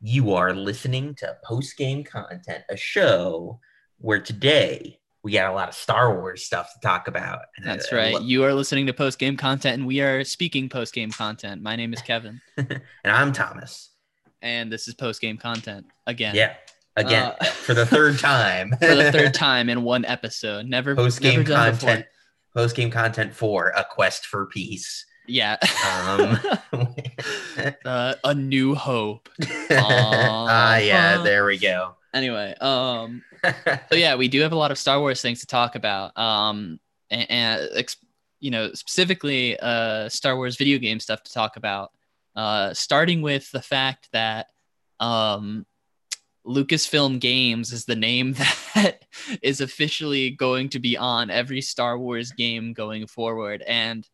You are listening to Post Game Content, a show where today we got a lot of Star Wars stuff to talk about. And That's I- I right. You are listening to post game content, and we are speaking post game content. My name is Kevin, and I'm Thomas. and this is post game content again. Yeah. Again, Uh, for the third time. For the third time in one episode. Never Post game never done before. content. Post game content for A Quest for Peace. Yeah. Um, uh, a new hope. ah, yeah, Uh, there we go. Anyway, um, so yeah, we do have a lot of Star Wars things to talk about. Um, and, and ex- you know, specifically, uh, Star Wars video game stuff to talk about. Uh, starting with the fact that, um, Lucasfilm Games is the name that is officially going to be on every Star Wars game going forward, and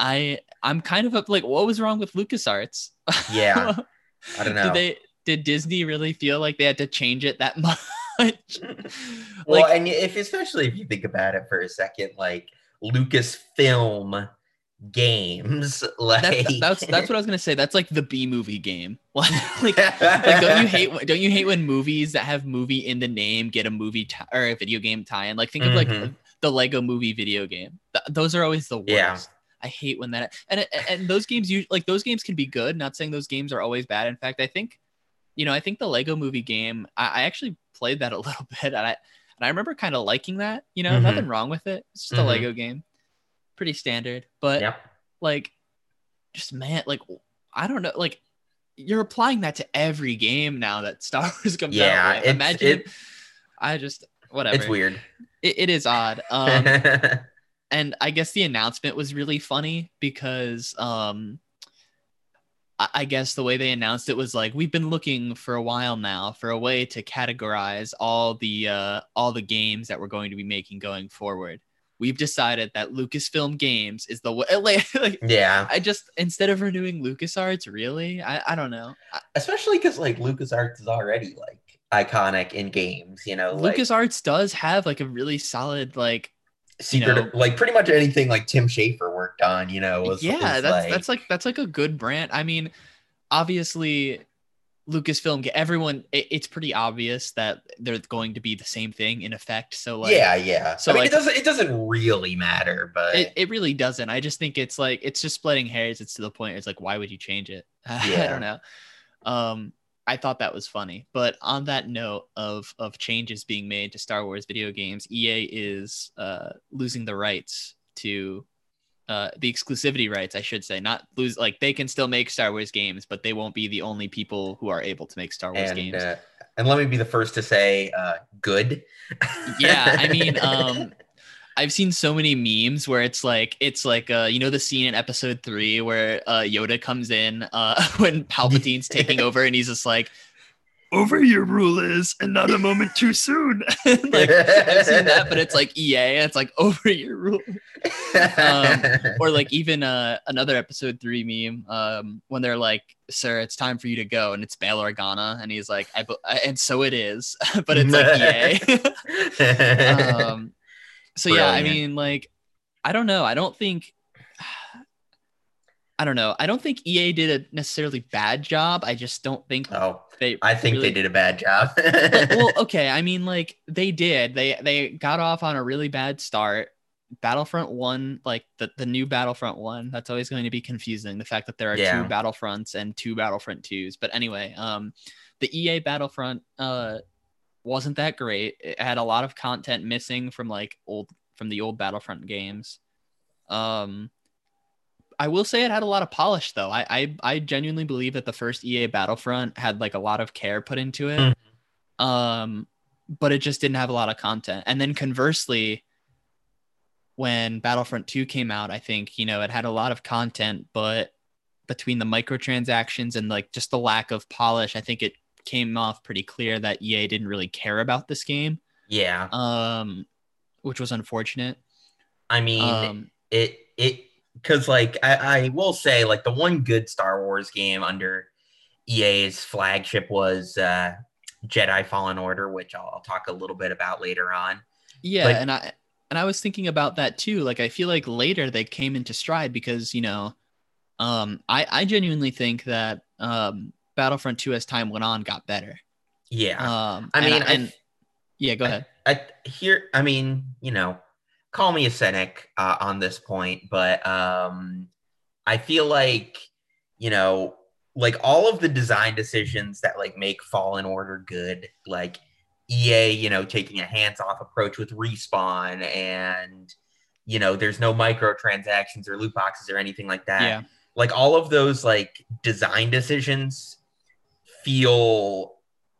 I I'm kind of up like, what was wrong with LucasArts? Yeah, I don't know. Did they did Disney really feel like they had to change it that much? well, and if especially if you think about it for a second, like Lucasfilm games, like that, that's that's what I was gonna say. That's like the B movie game. Like, like, like don't you hate don't you hate when movies that have movie in the name get a movie ti- or a video game tie-in? Like think of like Mhm. the Lego movie video game. Th- those are always the worst. Yeah. I hate when that and and those games you like those games can be good. Not saying those games are always bad. In fact, I think you know I think the Lego movie game. I, I actually played that a little bit, and I and I remember kind of liking that. You know, Mhm. nothing wrong with it. It's just Mhm. a Lego game, pretty standard. But Yep. like, just man, like I don't know, like you're applying that to every game now that Star Wars comes Yeah, out. with. it's- Imagine. it- I just whatever. It's weird. It, it is odd. Um, and I guess the announcement was really funny because um I, I guess the way they announced it was like we've been looking for a while now for a way to categorize all the uh all the games that we're going to be making going forward. We've decided that Lucasfilm Games is the way like, like yeah, I just instead of renewing LucasArts, really? I, I don't know. Especially because like LucasArts is already like iconic in games. You know, like LucasArts does have like a really solid like secret, know- like pretty much anything like Tim Schafer worked on. You know, was yeah was, that's like, that's like that's like a good brand. I mean obviously lucasfilm everyone it, it's pretty obvious that they're going to be the same thing in effect. So like yeah, yeah. so, I mean, like- it doesn't it doesn't really matter, but it, it really doesn't. I just think it's like it's just splitting hairs. It's to the point it's like why would you change it? I don't know. Um i thought that was funny but on that note of of changes being made to star wars video games ea is uh losing the rights to uh, the exclusivity rights, I should say, not lose. Like they can still make Star Wars games, but they won't be the only people who are able to make Star Wars and games. uh, and let me be the first to say, uh, good. yeah, I mean, um, I've seen so many memes where it's like it's like uh, you know the scene in Episode Three where uh, Yoda comes in uh, when Palpatine's taking over, and he's just like. Over your rule is, and not a moment too soon. like I've seen that, but it's like EA. It's like over your rule. um, or like even uh, another episode three meme um, when they're like, "Sir, it's time for you to go," and it's Bail Organa, and he's like, I, bu- I- "And so it is," but it's like EA. um, so yeah, I mean, like, I don't know. I don't think. I don't know. I don't think EA did a necessarily bad job. I just don't think oh, they. I think really- they did a bad job. Like, well, okay. I mean, like they did. They they got off on a really bad start. Battlefront one, like the, the new Battlefront one, that's always going to be confusing. The fact that there are Yeah. two Battlefronts and two Battlefront twos. But anyway, um, the EA Battlefront uh wasn't that great. It had a lot of content missing from like old from the old Battlefront games. Um, I will say it had a lot of polish though. I I, I genuinely believe that the first EA Battlefront had like a lot of care put into it. Mhm. Um, but it just didn't have a lot of content. And then conversely, when Battlefront 2 came out, I think, you know, it had a lot of content, but between the microtransactions and like just the lack of polish, I think it came off pretty clear that EA didn't really care about this game. yeah, Um, which was unfortunate. I mean, Um, it it because like I, I will say like the one good Star Wars game under EA's flagship was uh, Jedi Fallen Order, which I'll, I'll talk a little bit about later on. Yeah, Like- and I and I was thinking about that too. Like I feel like later they came into stride because, you know, um I I genuinely think that um Battlefront 2 as time went on got better. Yeah. Um, I and mean, and, I, yeah, go ahead. I here. I mean, you know, call me a cynic uh, on this point, but um, I feel like you know, like all of the design decisions that like make Fallen Order good, like EA, you know, taking a hands-off approach with respawn and you know, there's no microtransactions or loot boxes or anything like that. Yeah. Like all of those like design decisions feel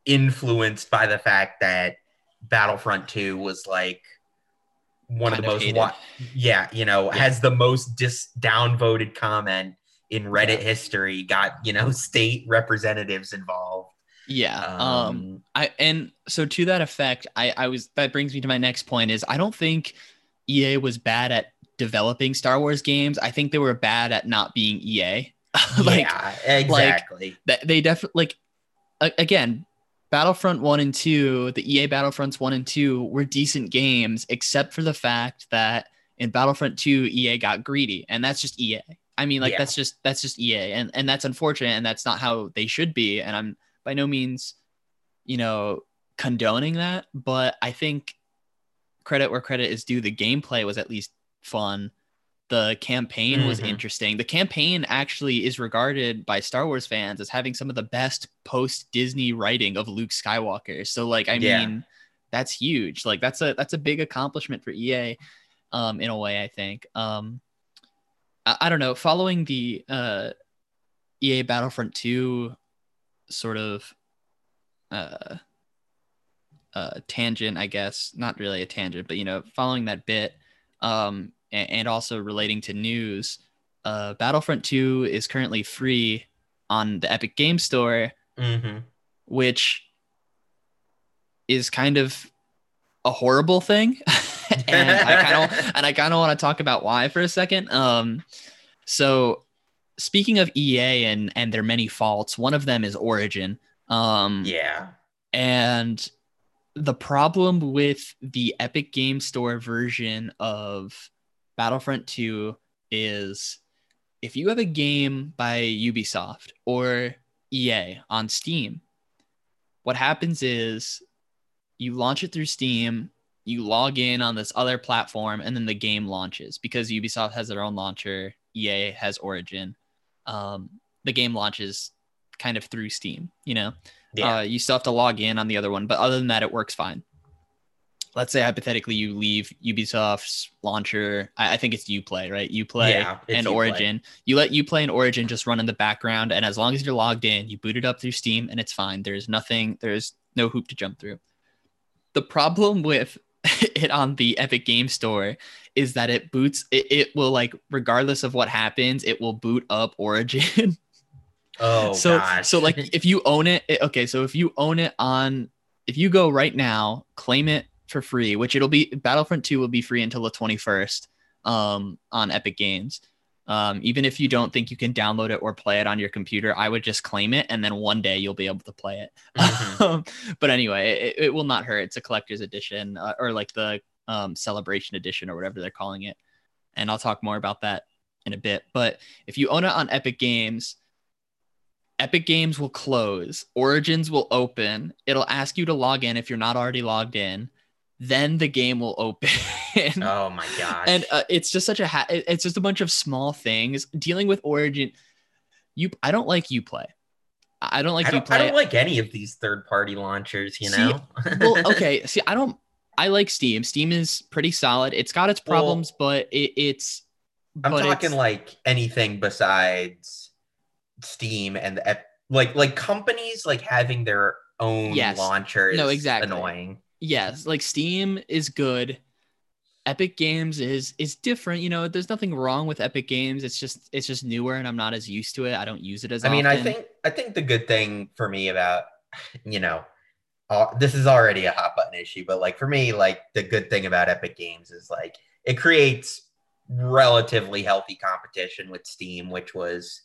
influenced by the fact that Battlefront 2 was like one Kind of the most wa- yeah, you know, Yeah. has the most dis downvoted comment in Reddit Yeah. history, got, you know, state representatives involved. Yeah. Um, Um, I and so to that effect, I I was that brings me to my next point is I don't think EA was bad at developing Star Wars games. I think they were bad at not being EA. like yeah, exactly. that they definitely like again battlefront 1 and 2 the ea battlefronts 1 and 2 were decent games except for the fact that in battlefront 2 ea got greedy and that's just ea i mean like Yeah. that's just that's just ea and and that's unfortunate and that's not how they should be and i'm by no means you know condoning that but i think credit where credit is due the gameplay was at least fun the campaign was Mhm. interesting. The campaign actually is regarded by Star Wars fans as having some of the best post Disney writing of Luke Skywalker. So like I Yeah. mean that's huge. Like that's a that's a big accomplishment for EA um in a way I think. Um I, I don't know, following the uh EA Battlefront 2 sort of uh uh tangent, I guess. Not really a tangent, but you know, following that bit um and also relating to news, uh, Battlefront 2 is currently free on the Epic Game Store, hmm which is kind of a horrible thing. and I kind of and I kind of want to talk about why for a second. Um, so speaking of EA and and their many faults, one of them is Origin. Um, Yeah. and the problem with the Epic Game Store version of Battlefront 2 is if you have a game by Ubisoft or EA on Steam, what happens is you launch it through Steam, you log in on this other platform, and then the game launches because Ubisoft has their own launcher, EA has Origin. Um, the game launches kind of through Steam, you know? Yeah. Uh, you still have to log in on the other one, but other than that, it works fine. Let's say hypothetically you leave Ubisoft's launcher. I, I think it's UPlay, right? UPlay Yeah, and Uplay. Origin. You let UPlay and Origin just run in the background, and as long as you're logged in, you boot it up through Steam, and it's fine. There's nothing. There's no hoop to jump through. The problem with it on the Epic Game Store is that it boots. It, it will like regardless of what happens, it will boot up Origin. oh, so gosh. so like if you own it, it okay so if you own it on if you go right now claim it for free which it'll be battlefront 2 will be free until the 21st um on epic games um even if you don't think you can download it or play it on your computer i would just claim it and then one day you'll be able to play it Mhm. um, but anyway it, it will not hurt it's a collector's edition uh, or like the um, celebration edition or whatever they're calling it and i'll talk more about that in a bit but if you own it on epic games Epic Games will close, Origins will open. It'll ask you to log in if you're not already logged in. Then the game will open. oh my god! and uh, it's just such a ha- it's just a bunch of small things dealing with Origin. You I don't like UPlay. I don't like I, don't, UPlay. I don't like any of these third party launchers, you See, know? well, okay. See, I don't. I like Steam. Steam is pretty solid. It's got its Well, problems, but it, it's. I'm but talking it's- like anything besides Steam and the like like companies like having their own Yes. launcher is No, exactly. annoying. Yes like steam is good epic games is is different you know there's nothing wrong with epic games it's just it's just newer and i'm not as used to it i don't use it as I mean, I think I think the good thing for me about you know uh, this is already a hot button issue, but like for me, like the good thing about Epic Games is like it creates relatively healthy competition with Steam, which was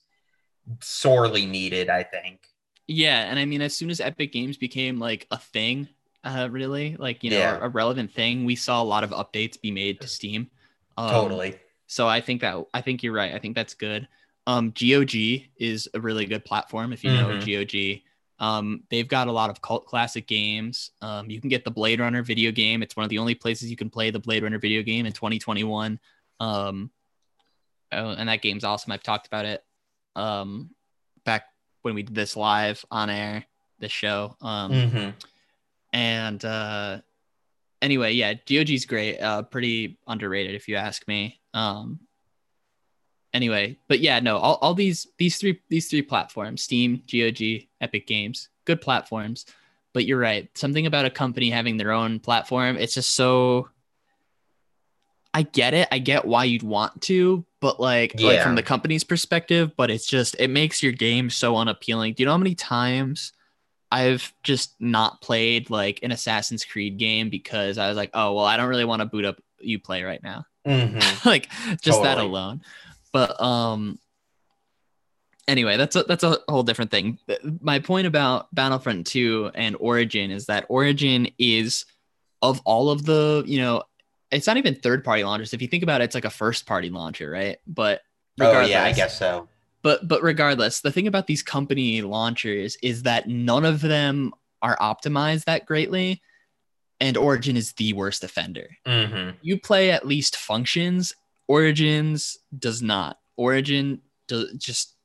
sorely needed, I think. yeah and i mean as soon as epic games became like a thing uh really like you know Yeah. a, a relevant thing we saw a lot of updates be made to steam um, totally. so i think that i think you're right i think that's good Um, GOG is a really good platform if you know GOG. Um, they've got a lot of cult classic games. Um, you can get the Blade Runner video game. It's one of the only places you can play the Blade Runner video game in 2021. Um, oh, and that game's awesome. I've talked about it um, back when we did this live on air, this show. Um, Mhm. And uh, anyway, yeah, GOG's great. Uh, pretty underrated if you ask me. Um, anyway, but yeah, no, all, all these these three these three platforms, Steam, GOG, Epic Games, good platforms. But you're right. Something about a company having their own platform, it's just so I get it. I get why you'd want to, but like, like from the company's perspective, but it's just it makes your game so unappealing. Do you know how many times I've just not played like an Assassin's Creed game because I was like, oh well, I don't really want to boot up UPlay right now. Mhm. like just that alone. But um anyway, that's a that's a whole different thing. My point about Battlefront 2 and Origin is that Origin is of all of the, you know, it's not even third party launchers. If you think about it, it's like a first party launcher, right? But Oh yeah, I guess so. But but regardless, the thing about these company launchers is that none of them are optimized that greatly, and Origin is the worst offender. hmm UPlay at least functions. Origins does not. Origin do, just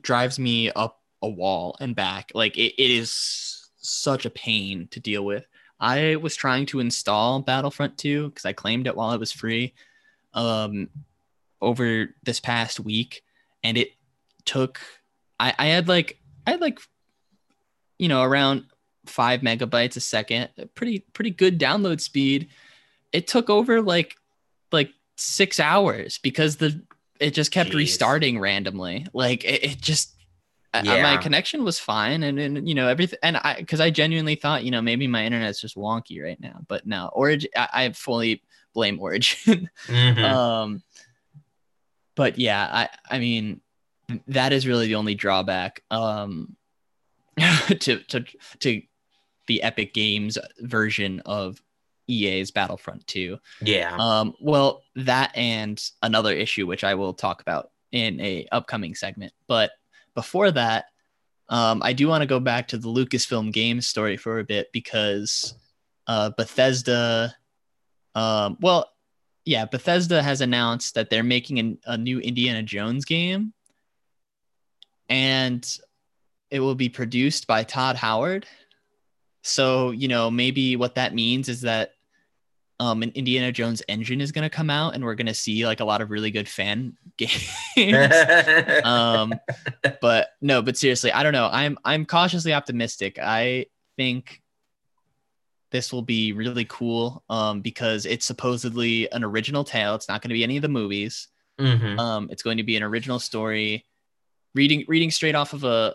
drives me up a wall and back. Like it, it is such a pain to deal with. I was trying to install Battlefront 2 because I claimed it while it was free um, over this past week, and it took. I, I had like I had like you know around five megabytes a second, pretty pretty good download speed. It took over like like six hours because the it just kept Jeez. restarting randomly. Like it, it just I- I- my connection was fine and, and you know everything and I because I genuinely thought you know maybe my internet's just wonky right now, but no, Origin I, I fully blame Origin. Mhm. um but yeah i i mean that is really the only drawback um to to to the epic games version of ea's battlefront 2 yeah. um well that and another issue which i will talk about in a upcoming segment. But before that um i do want to go back to the lucasfilm games story for a bit because uh bethesda um well yeah bethesda has announced that they're making an, a new indiana jones game and it will be produced by todd howard so you know maybe what that means is that um, an Indiana Jones engine is going to come out, and we're going to see like a lot of really good fan games. um, but no, but seriously, I don't know. I'm I'm cautiously optimistic. I think this will be really cool um, because it's supposedly an original tale. It's not going to be any of the movies. Mhm. Um, it's going to be an original story, reading reading straight off of a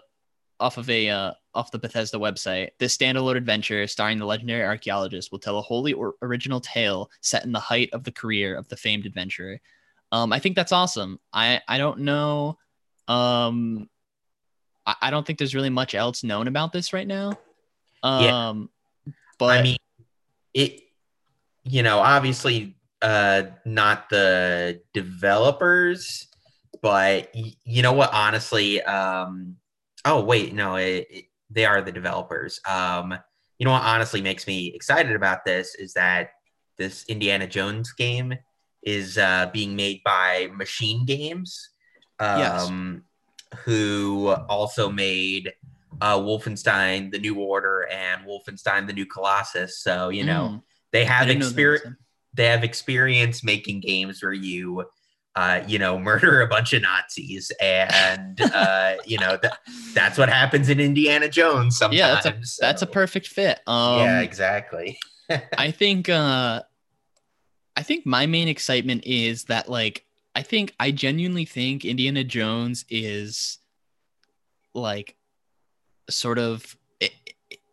off of a uh, off the Bethesda website. This standalone adventure starring the legendary archaeologist will tell a wholly or- original tale set in the height of the career of the famed adventurer. Um, I think that's awesome. I I don't know. Um, I, I don't think there's really much else known about this right now. Um, Yeah. but I mean, it. You know, obviously, uh, not the developers, but y- you know what? Honestly, um, oh wait, no, it, it- they are the developers. Um, you know what? Honestly, makes me excited about this is that this Indiana Jones game is uh, being made by Machine Games, Yes. um, who also made uh, Wolfenstein: The New Order and Wolfenstein: The New Colossus. So you know Mm, they have didn't know that. experience. They have experience making games where you, uh, you know, murder a bunch of Nazis, and uh, you know that that's what happens in Indiana Jones. Sometimes. Yeah, that's a that's a perfect fit. Um, yeah, exactly. I think uh I think my main excitement is that like I think I genuinely think Indiana Jones is like sort of it,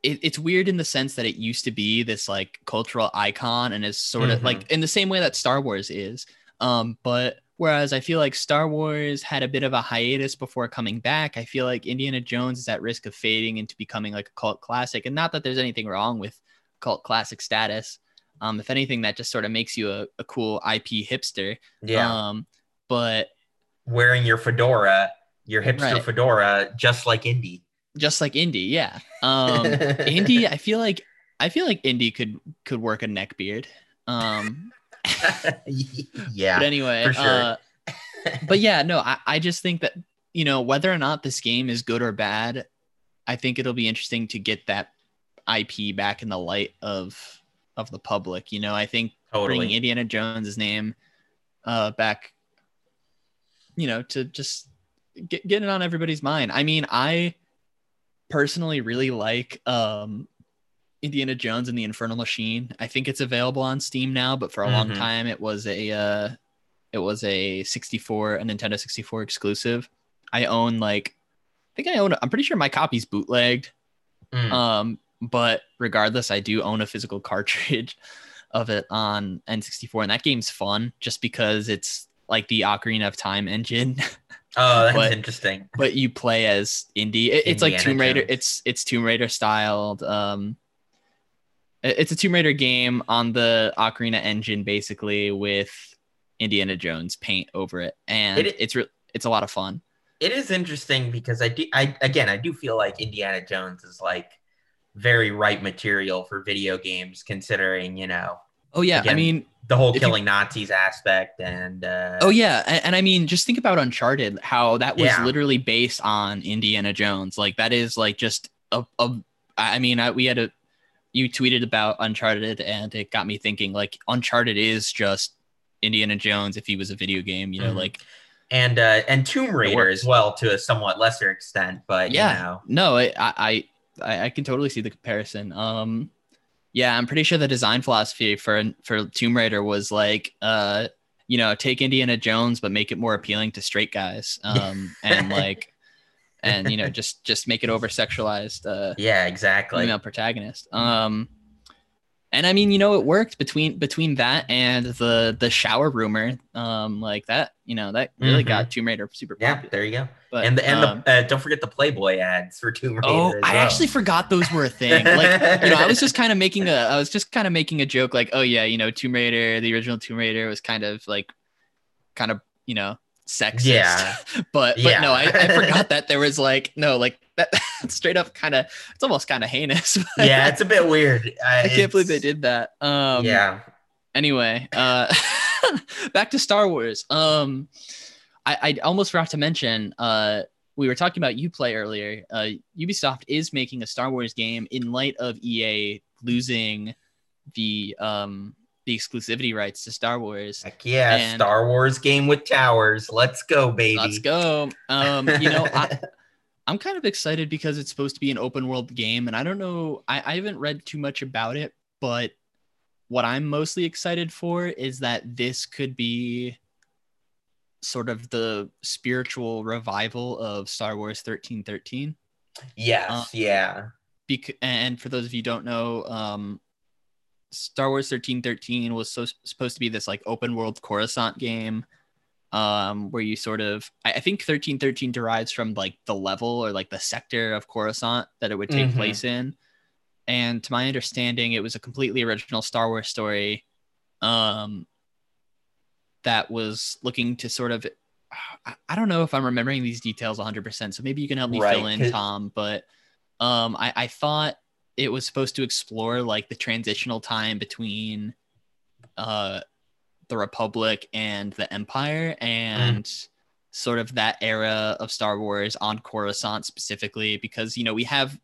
it, it's weird in the sense that it used to be this like cultural icon and is sort of Mhm. like in the same way that Star Wars is. Um but whereas I feel like Star Wars had a bit of a hiatus before coming back, I feel like Indiana Jones is at risk of fading into becoming like a cult classic and not that there's anything wrong with cult classic status. Um, if anything, that just sort of makes you a, a cool IP hipster. Yeah, Um, but wearing your fedora, your hipster Right. fedora, just like Indy. just like Indy, yeah. Um, Indy, I feel like I feel like Indy could could work a neck beard. Um, yeah. but anyway, for sure. uh, but yeah, no, I, I just think that you know whether or not this game is good or bad, I think it'll be interesting to get that IP back in the light of of the public. You know, I think bringing. Indiana Jones's name uh, back, you know, to just get get it on everybody's mind. I mean, I personally really like um, Indiana Jones and the Infernal Machine. I think it's available on Steam now, but for a long Mhm. time it was a uh, it was a 64 a Nintendo 64 exclusive. I own like I think I own I'm pretty sure my copy's bootlegged. Mm. Um, but regardless, I do own a physical cartridge of it on N64, and that game's fun just because it's like the Ocarina of Time engine, oh, that's but- interesting. but you play as Indy. It- it's like Tomb Raider. Jones. It's it's Tomb Raider styled. Um, it's a Tomb Raider game on the Ocarina engine, basically with Indiana Jones paint over it, and It- it's re- it's a lot of fun. It is interesting because I do. I again, I do feel like Indiana Jones is like very right material for video games, considering you know Oh yeah, I mean, the whole If you- killing Nazis aspect and. Uh, Oh yeah, and, and I mean, just think about Uncharted, how that was Yeah. literally based on Indiana Jones. Like that is like just a, a I mean, I, we had a you tweeted about Uncharted, and it got me thinking. Like Uncharted is just Indiana Jones if he was a video game. You know, Mhm. like and uh, and Tomb Raider as well to a somewhat lesser extent, but Yeah. you know, no, I I I, I can totally see the comparison. Um, yeah, I'm pretty sure the design philosophy for for Tomb Raider was like, uh, you know, take Indiana Jones but make it more appealing to straight guys, um, and like, and you know, just just make it over sexualized uh, yeah, exactly. female protagonist. Um, and I mean, you know, it worked between between that and the the shower rumor, um, like that, you know, that really Mhm. got Tomb Raider super Yeah, popular. there you go. But and the, and um, the uh, don't forget the Playboy ads for Tomb Raider. Oh, as I actually forgot those were a thing. Like, you know, I was just kind of making a, I was just kind of making a joke, like, oh yeah, you know, Tomb Raider, the original Tomb Raider was kind of like, kind of, you know, sexist. Yeah. but but Yeah. no, I, I forgot that there was like, no, like that straight up kind of, it's almost kind of heinous. yeah, it's a bit weird. I can't believe they did that. Um, yeah, anyway uh back to star wars um i i almost forgot to mention uh we were talking about uplay earlier uh ubisoft is making a star wars game in light of ea losing the um the exclusivity rights to star wars heck yeah, And- Star Wars game with towers. Let's go, baby. let's go um you know i i'm kind of excited because it's supposed to be an open world game and i don't know i, I haven't read too much about it but what i'm mostly excited for is that this could be sort of the spiritual revival of star wars 1313 yes, Uh, yeah. Bec- and for those of you who don't know um star wars 1313 was so supposed to be this like open world coruscant game um where you sort of I, I think 1313 derives from like the level or like the sector of coruscant that it would take Mhm. place in and to my understanding it was a completely original star wars story um that was looking to sort of I- I don't know if I'm remembering these details 100%, so maybe you can help me Right, fill in, Tom. But um, I, I thought it was supposed to explore like the transitional time between uh, the Republic and the Empire, and sort of that era of Star Wars on Coruscant specifically, because you know we have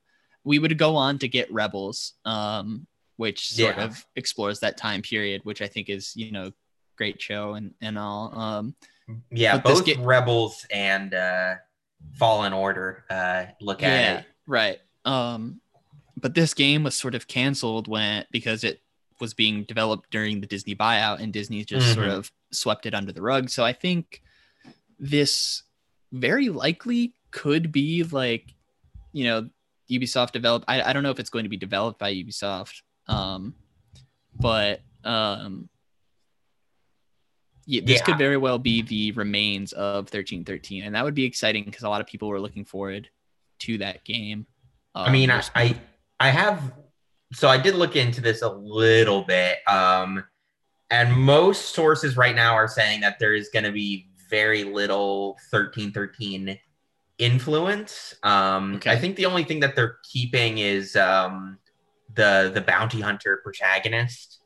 we would go on to get Rebels, um, which sort Yeah. of explores that time period, which I think is you know great show and and all. Um, Yeah, both ga- Rebels and uh, Fallen Order uh, look at yeah, it. right. Um, but this game was sort of canceled when because it was being developed during the Disney buyout, and Disney just sort Mhm. of swept it under the rug. So I think this very likely could be like, you know, Ubisoft developed. I, I don't know if it's going to be developed by Ubisoft, um, but um, yeah, this Yeah. could very well be the remains of 1313, and that would be exciting because a lot of people were looking forward to that game. I mean, Um, I, I I have so I did look into this a little bit. Um and most sources right now are saying that there is going to be very little 1313 influence. Um, Okay. I think the only thing that they're keeping is um, the the bounty hunter protagonist.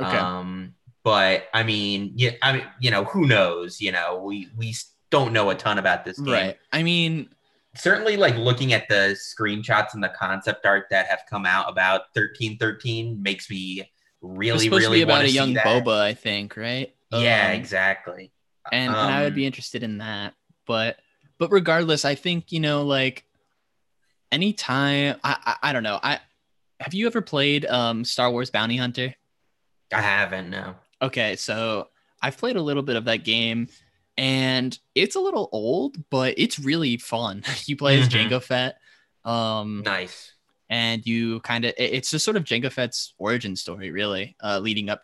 Okay. Um, but I mean, yeah, I mean, you know, who knows? You know, we we don't know a ton about this game. right. I mean, Certainly, like looking at the screenshots and the concept art that have come out about thirteen thirteen makes me really, supposed really to be about a young that. Boba, I think, right? Yeah, Um, exactly. and, and I would Um, be interested in that. But but regardless, I think you know like anytime I I, I don't know I have you ever played um Star Wars Bounty Hunter? I haven't no. Okay, so I've played a little bit of that game, and it's a little old, but it's really fun. you play as Mhm. Jango Fett, um, Nice. and you kind of it's just sort of Jango Fett's origin story, really, uh, leading up.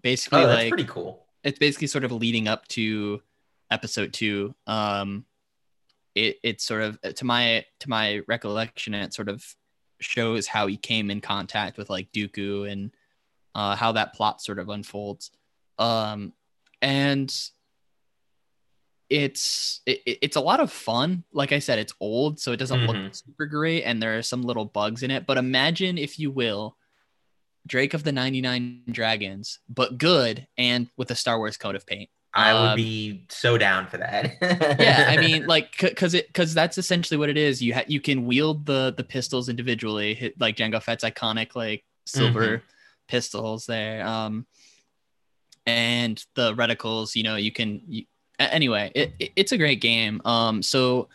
Basically, Oh, that's like pretty cool. it's basically sort of leading up to episode two um it it's sort of to my to my recollection it sort of shows how he came in contact with like dooku and uh how that plot sort of unfolds um and it's it, it- it's a lot of fun like i said it's old so it doesn't look Mhm. super great and there are some little bugs in it but imagine if you will drake of the 99 dragons but good and with a star wars coat of paint I would Um, be so down for that. yeah i mean like because it because that's essentially what it is you ha- you can wield the the pistols individually hit like Jango Fett's iconic like silver pistols there um and the reticles you know you can you, anyway it, it- it's a great game um so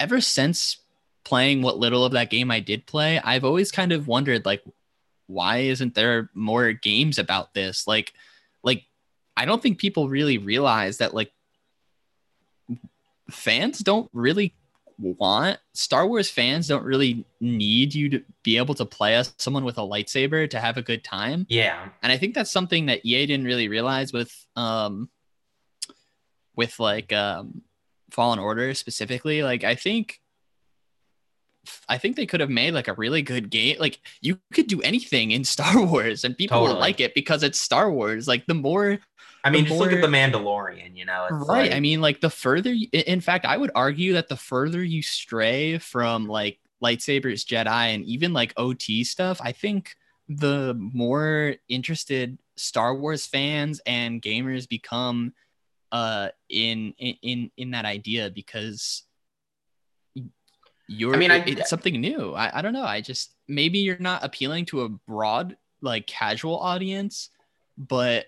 ever since playing what little of that game i did play i've always kind of wondered like why isn't there more games about this like like i don't think people really realize that like fans don't really want Star Wars fans don't really need you to be able to play as someone with a lightsaber to have a good time. yeah. And I think that's something that EA didn't really realize with um with like um Fallen Order specifically. Like I think I think they could have made like a really good game. Like you could do anything in Star Wars and people Totally. like it because it's Star Wars. Like the more I mean, just look at the Mandalorian. You know, it's right like- i mean like the further you, in fact i would argue that the further you stray from like lightsabers jedi and even like ot stuff i think the more interested star wars fans and gamers become uh in in in, that idea because you're I mean, I- it's something new I, I don't know i just maybe you're not appealing to a broad like casual audience but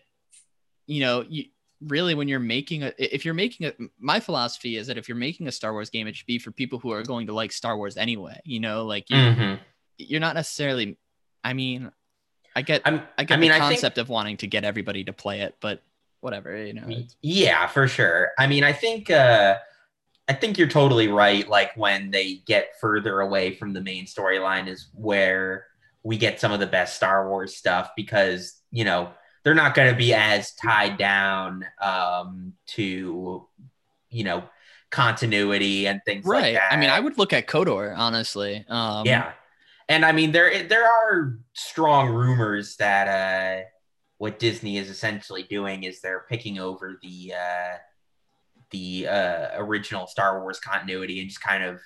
you know you really when you're making a if you're making a my philosophy is that if you're making a star wars game it should be for people who are going to like star wars anyway you know like you, Mhm. you're not necessarily i mean i get I'm, i get I mean, the I think- concept of wanting to get everybody to play it but whatever you know Yeah, for sure. I mean, I think uh I think you're totally right. Like when they get further away from the main storyline is where we get some of the best Star Wars stuff because, you know, they're not going to be as tied down um to, you know, continuity and things like right that. i mean i would look at KOTOR honestly um yeah. And I mean there there are strong rumors that uh what Disney is essentially doing is they're picking over the uh the uh original Star Wars continuity and just kind of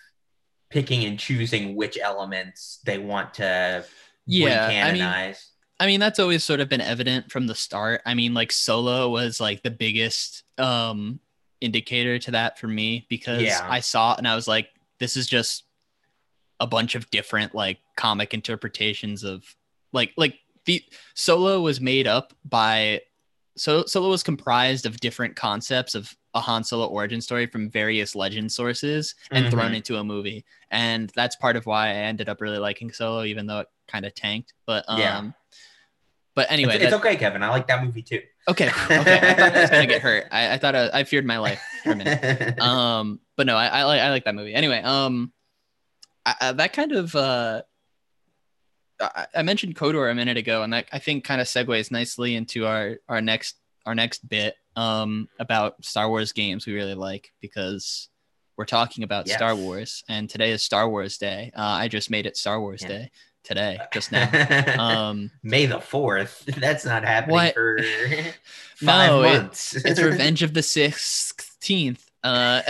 picking and choosing which elements they want to Yeah, I mean- I mean, that's always sort of been evident from the start. I mean, like Solo was like the biggest um indicator to that for me because Yeah. I saw it and I was like, this is just a bunch of different like comic interpretations of like like the Solo was made up by so Solo was comprised of different concepts of a Han Solo origin story from various legend sources and thrown Mhm. into a movie. And that's part of why I ended up really liking Solo, even though it kind of tanked. But um Yeah. but anyway, it's, it's that- okay, Kevin. I like that movie too. okay, okay. I thought I was gonna get hurt. I, I thought I, I feared my life for a minute. Um, but no, I, I like I like that movie. Anyway, um, I, I, that kind of uh, I, mentioned KOTOR a minute ago, and that I think kind of segues nicely into our our next our next bit um about Star Wars games we really like because we're talking about Yes. Star Wars, and today is Star Wars Day. Uh, I just made it Star Wars Yeah. Day. today, just now. Um, May the fourth. That's not happening What? for five No, it- it's Revenge of the Sixteenth. Uh,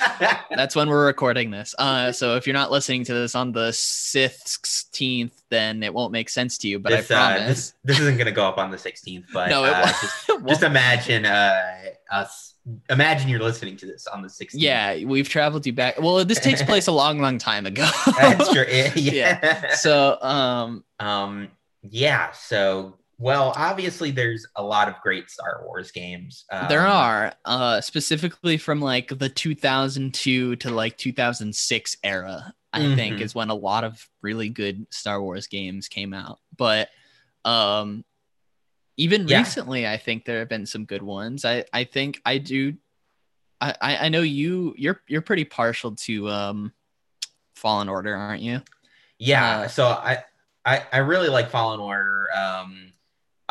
that's when we're recording this. Uh, so if you're not listening to this on the sixteenth, then it won't make sense to you. But this, I uh, promise. this, this isn't going to go up on the 16th, but no, it uh, won't. just, just imagine uh, us. Imagine you're listening to this on the 16th. yeah, we've traveled you back. Well, this takes place a long, long time ago. that's true. Yeah. yeah. so, um, Um, yeah. So, well, obviously, there's a lot of great Star Wars games. Um, there are uh specifically from like the 2002 to like 2006 era i think Mhm. is when a lot of really good star wars games came out but um even Yeah. recently i think there have been some good ones i i think i do i i I know you you're you're pretty partial to um fallen order aren't you Yeah. Uh, so I, I, I really like Fallen Order. Um,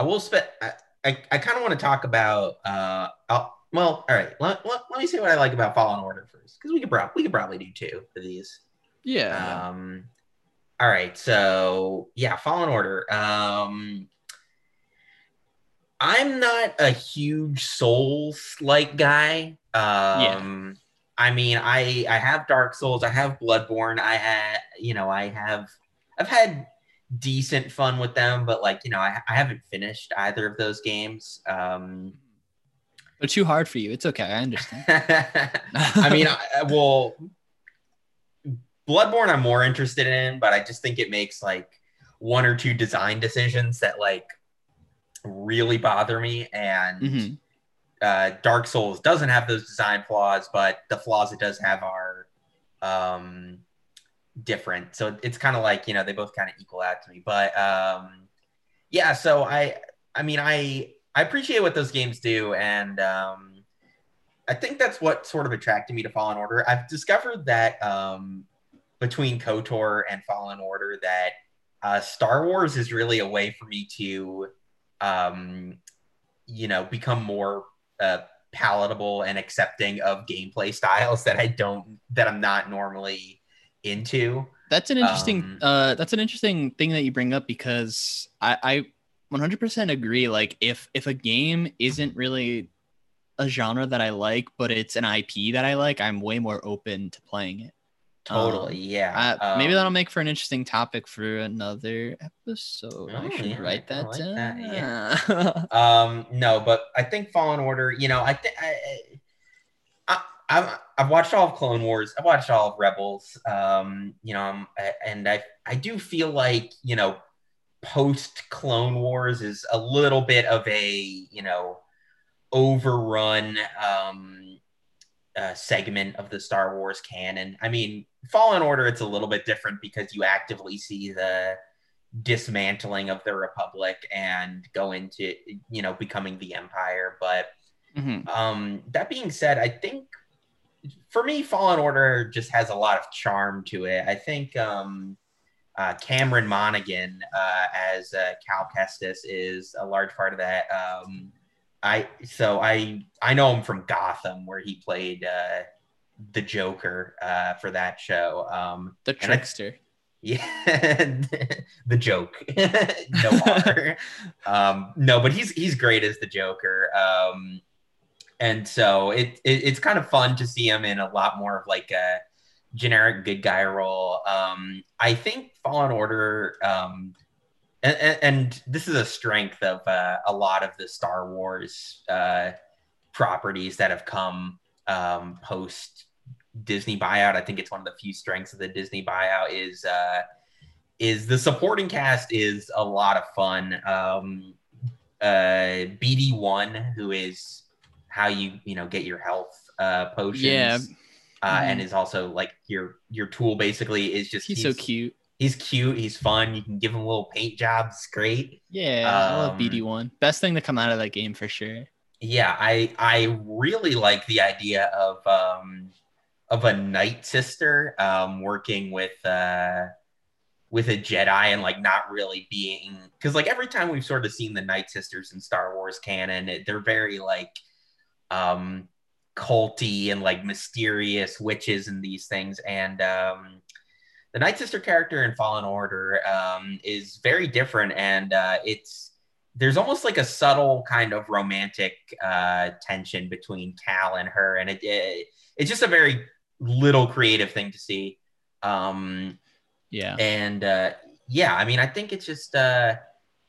I will spend. I, I, I kind of want to talk about. Uh, I'll, well, all right. Let, let, let me say what I like about Fallen Order first, because we could probably we could probably do two of these. yeah Um, all right, so yeah, Fallen Order. Um, I'm not a huge Souls like guy. Um, yeah. I mean, I I have Dark Souls, I have Bloodborne, I had you know I have I've had decent fun with them, but like you know I, I haven't finished either of those games. Um, they're too hard for you it's okay i understand I mean, I, well, Bloodborne, I'm more interested in, but I just think it makes like one or two design decisions that like really bother me. And Mhm. uh, Dark Souls doesn't have those design flaws, but the flaws it does have are um, different. So it's kind of like you know they both kind of equal out to me. But um, yeah, so I, I mean, I I appreciate what those games do, and um, I think that's what sort of attracted me to Fallen Order. I've discovered that um, between KOTOR and Fallen Order, that uh, Star Wars is really a way for me to, um, you know, become more uh, palatable and accepting of gameplay styles that I don't, that I'm not normally into. That's an interesting Um, uh that's an interesting thing that you bring up because I I 100% agree like if if a game isn't really a genre that I like but it's an IP that I like I'm way more open to playing it. Totally, yeah. Uh, maybe Um, that'll make for an interesting topic for another episode. Oh, I should yeah, write that like down. that, Um, no, but I think Fallen Order. You know, I think I, I, I've I've watched all of Clone Wars. I've watched all of Rebels. Um, you know, and I I do feel like you know, post Clone Wars is a little bit of a you know, overrun um uh, segment of the Star Wars canon. I mean, Fallen Order, it's a little bit different because you actively see the dismantling of the Republic and go into, you know, becoming the Empire. But Mhm. um, that being said, I think for me, Fallen Order just has a lot of charm to it. I think um, uh, Cameron Monaghan uh, as uh, Cal Kestis is a large part of that. Um, I so I I know him from Gotham where he played uh, the Joker uh, for that show. Um, The And I- trickster. yeah, the joke. no um, no, but he's he's great as the Joker. Um, and so it, it it's kind of fun to see him in a lot more of like a generic good guy role. Um, I think Fallen Order. Um, and, and, this is a strength of uh, a lot of the Star Wars uh, properties that have come um, post Disney buyout. I think it's one of the few strengths of the Disney buyout is uh, is the supporting cast is a lot of fun. Um, uh, BD one, who is how you you know get your health uh, potions. Yeah. Uh, Mhm. and is also like your your tool basically is just He's so cute. He's cute. He's fun. You can give him little paint jobs. Great. Yeah, I love Um, BD1. Best thing to come out of that game for sure. Yeah, I I really like the idea of um of a night sister um working with uh with a Jedi and like not really being because like every time we've sort of seen the Night Sisters in Star Wars canon, it, they're very like um culty and like mysterious witches and these things. And um the Night Sister character in Fallen Order um, is very different, and uh, it's there's almost like a subtle kind of romantic uh, tension between Cal and her, and it, it, it's just a very little creative thing to see. Um, yeah, and uh, yeah, I mean, I think it's just uh,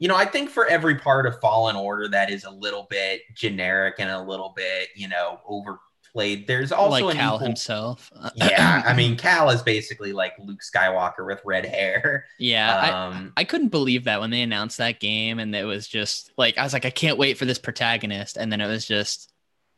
you know, I think for every part of Fallen Order that is a little bit generic and a little bit you know overplayed. There's also like Cal equal, himself. yeah, I mean, Cal is basically like Luke Skywalker with red hair. Yeah, um, I, I couldn't believe that when they announced that game, and it was just like I was like, I can't wait for this protagonist, and then it was just,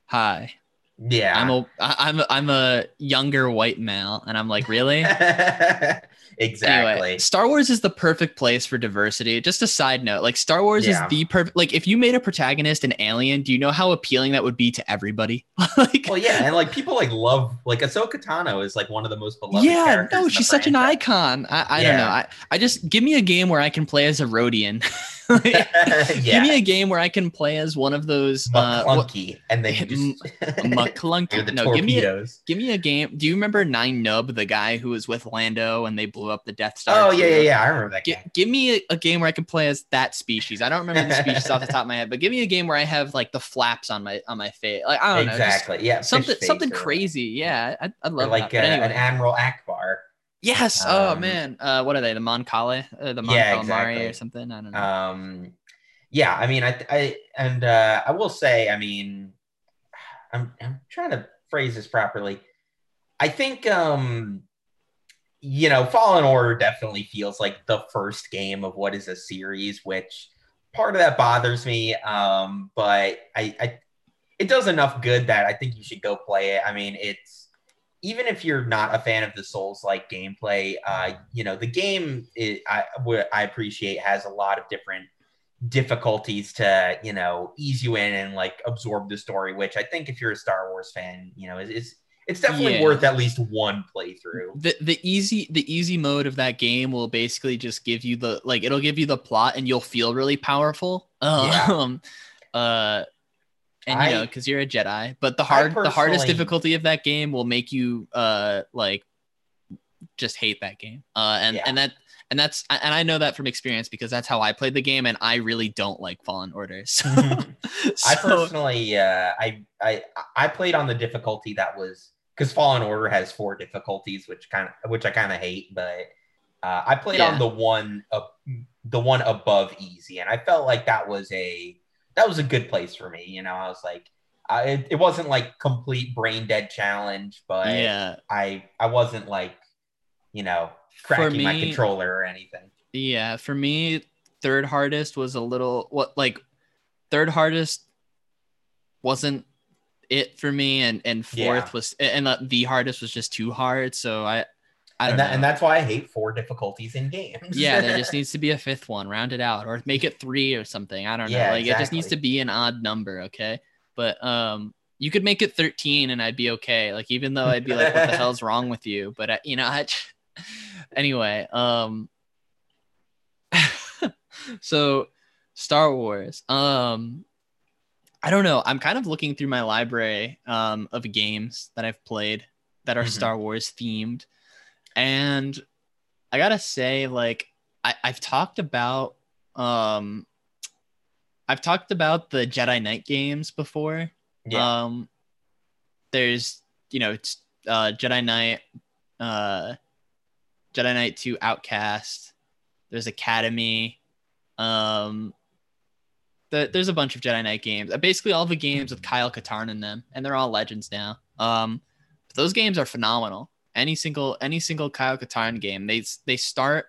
hi. Yeah, I'm a I'm a, I'm a younger white male, and I'm like, really? exactly. Anyway, Star Wars is the perfect place for diversity. Just a side note, like Star Wars yeah. is the perfect. Like, if you made a protagonist an alien, do you know how appealing that would be to everybody? like, well, yeah, and like people like love like Ahsoka Tano is like one of the most beloved. Yeah, no, she's such an icon. I, I yeah. don't know. I, I just give me a game where I can play as a Rodian. yeah. Give me a game where I can play as one of those McClunky, uh, and they just McClunky. no, torpedoes. give me a, give me a game. Do you remember Nien Nunb, the guy who was with Lando and they blew up the Death Star? Oh yeah, yeah, yeah. I remember that. G- give me a, a, game where I can play as that species. I don't remember the species off the top of my head, but give me a game where I have like the flaps on my on my face. Like I don't exactly. know, exactly. Yeah, something something crazy. Yeah, I, I love like that. Uh, anyway. an Admiral Ackbar. Yes. Oh, um, oh man. Uh, what are they? The Mon Cala? Uh, the Mon yeah, exactly. or something? I don't know. Um, yeah. I mean, I, I, and uh, I will say, I mean, I'm, I'm trying to phrase this properly. I think, um, you know, Fallen Order definitely feels like the first game of what is a series, which part of that bothers me. Um, but I, I, it does enough good that I think you should go play it. I mean, it's even if you're not a fan of the Souls like gameplay, uh, you know, the game is, I, I appreciate has a lot of different difficulties to, you know, ease you in and like absorb the story, which I think if you're a Star Wars fan, you know, is, is it's definitely yeah. worth at least one playthrough. The the easy the easy mode of that game will basically just give you the like it'll give you the plot and you'll feel really powerful. Um yeah. uh and you I, know because you're a Jedi. But the hard the hardest difficulty of that game will make you uh like just hate that game. Uh and yeah. and that and that's and I know that from experience because that's how I played the game and I really don't like Fallen Order. So, so I personally uh I I I played on the difficulty that was because Fallen Order has four difficulties, which kind of which I kind of hate, but uh, I played yeah. on the one uh, the one above easy, and I felt like that was a that was a good place for me. You know, I was like, I, it, it wasn't like complete brain dead challenge, but yeah, I I wasn't like, you know, cracking me, my controller or anything. Yeah, for me, third hardest was a little what like third hardest wasn't it for me, and and fourth yeah. was and uh, the hardest was just too hard. So I I and, that, and, that's why I hate four difficulties in games. yeah, there just needs to be a fifth one, round it out, or make it three or something. I don't know. Yeah, like exactly. it just needs to be an odd number, okay? But um, you could make it 13 and I'd be okay. Like even though I'd be like, what the hell's wrong with you? But I, you know, I, anyway, um, so Star Wars, um, I don't know. I'm kind of looking through my library um, of games that I've played that are mm-hmm. Star Wars themed and I gotta say, like, I, I've talked about um I've talked about the Jedi Knight games before. Yeah. Um there's you know it's uh Jedi Knight uh Jedi Knight 2 Outcast. There's Academy. Um the, there's a bunch of Jedi Knight games. Uh, basically all the games with Kyle Katarn in them, and they're all legends now. Um those games are phenomenal any single any single Kyle Katarn game. They they start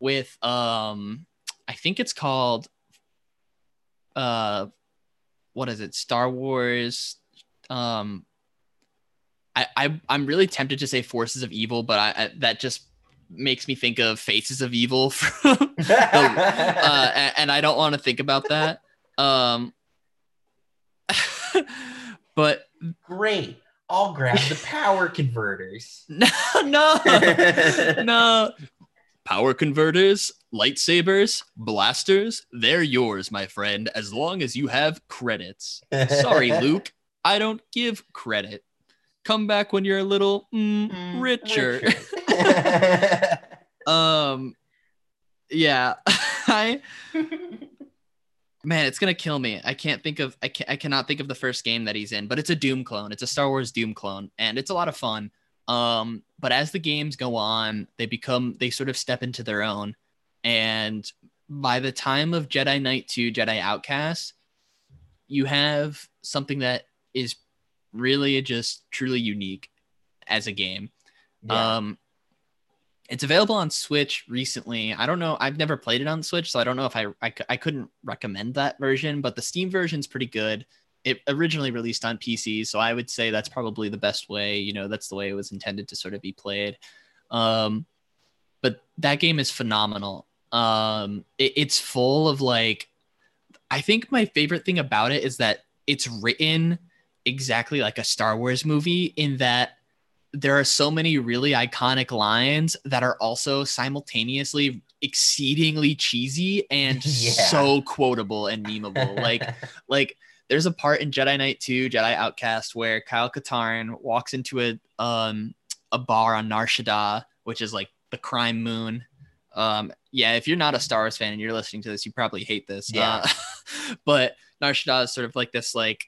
with um I think it's called uh what is it? Star Wars um I, I I'm really tempted to say Forces of Evil, but I, I that just makes me think of Faces of Evil from the, uh, and, and I don't want to think about that. Um but great I'll grab the power converters. No, no, no. Power converters, lightsabers, blasters, they're yours, my friend, as long as you have credits. Sorry, Luke, I don't give credit. Come back when you're a little mm, mm, richer. richer. um, yeah, I man, it's gonna kill me. I can't think of I can I cannot think of the first game that he's in, but it's a Doom clone. It's a Star Wars Doom clone, and it's a lot of fun. Um, but as the games go on, they become they sort of step into their own, and by the time of Jedi Knight 2, Jedi Outcast, you have something that is really just truly unique as a game. Yeah. Um, it's available on Switch recently. I don't know. I've never played it on Switch, so I don't know if I, I, I couldn't recommend that version, but the Steam version's pretty good. It originally released on PC, so I would say that's probably the best way. You know, that's the way it was intended to sort of be played. Um, but that game is phenomenal. Um, it, it's full of like, I think my favorite thing about it is that it's written exactly like a Star Wars movie in that there are so many really iconic lines that are also simultaneously exceedingly cheesy and yeah. so quotable and memeable. like, like there's a part in Jedi Knight 2, Jedi Outcast, where Kyle Katarn walks into a um a bar on Nar Shaddaa, which is like the crime moon um, yeah, if you're not a Star Wars fan and you're listening to this, you probably hate this. Yeah. Uh, but Nar Shaddaa is sort of like this like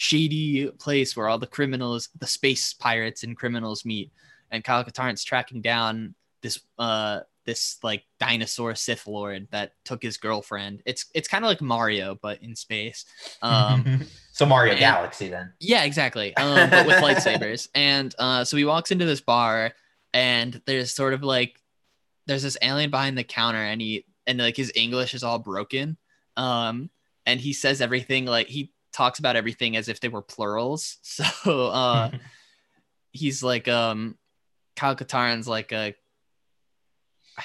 shady place where all the criminals, the space pirates and criminals meet. And Kyle Katarn's tracking down this uh this like dinosaur Sith Lord that took his girlfriend. It's it's kind of like Mario, but in space. Um, so Mario and, Galaxy then. Yeah, exactly. Um, but with lightsabers. And uh, so he walks into this bar, and there's sort of like there's this alien behind the counter and he and like his English is all broken. Um, and he says everything like he talks about everything as if they were plurals. So uh he's like um Kyle Katarn's like a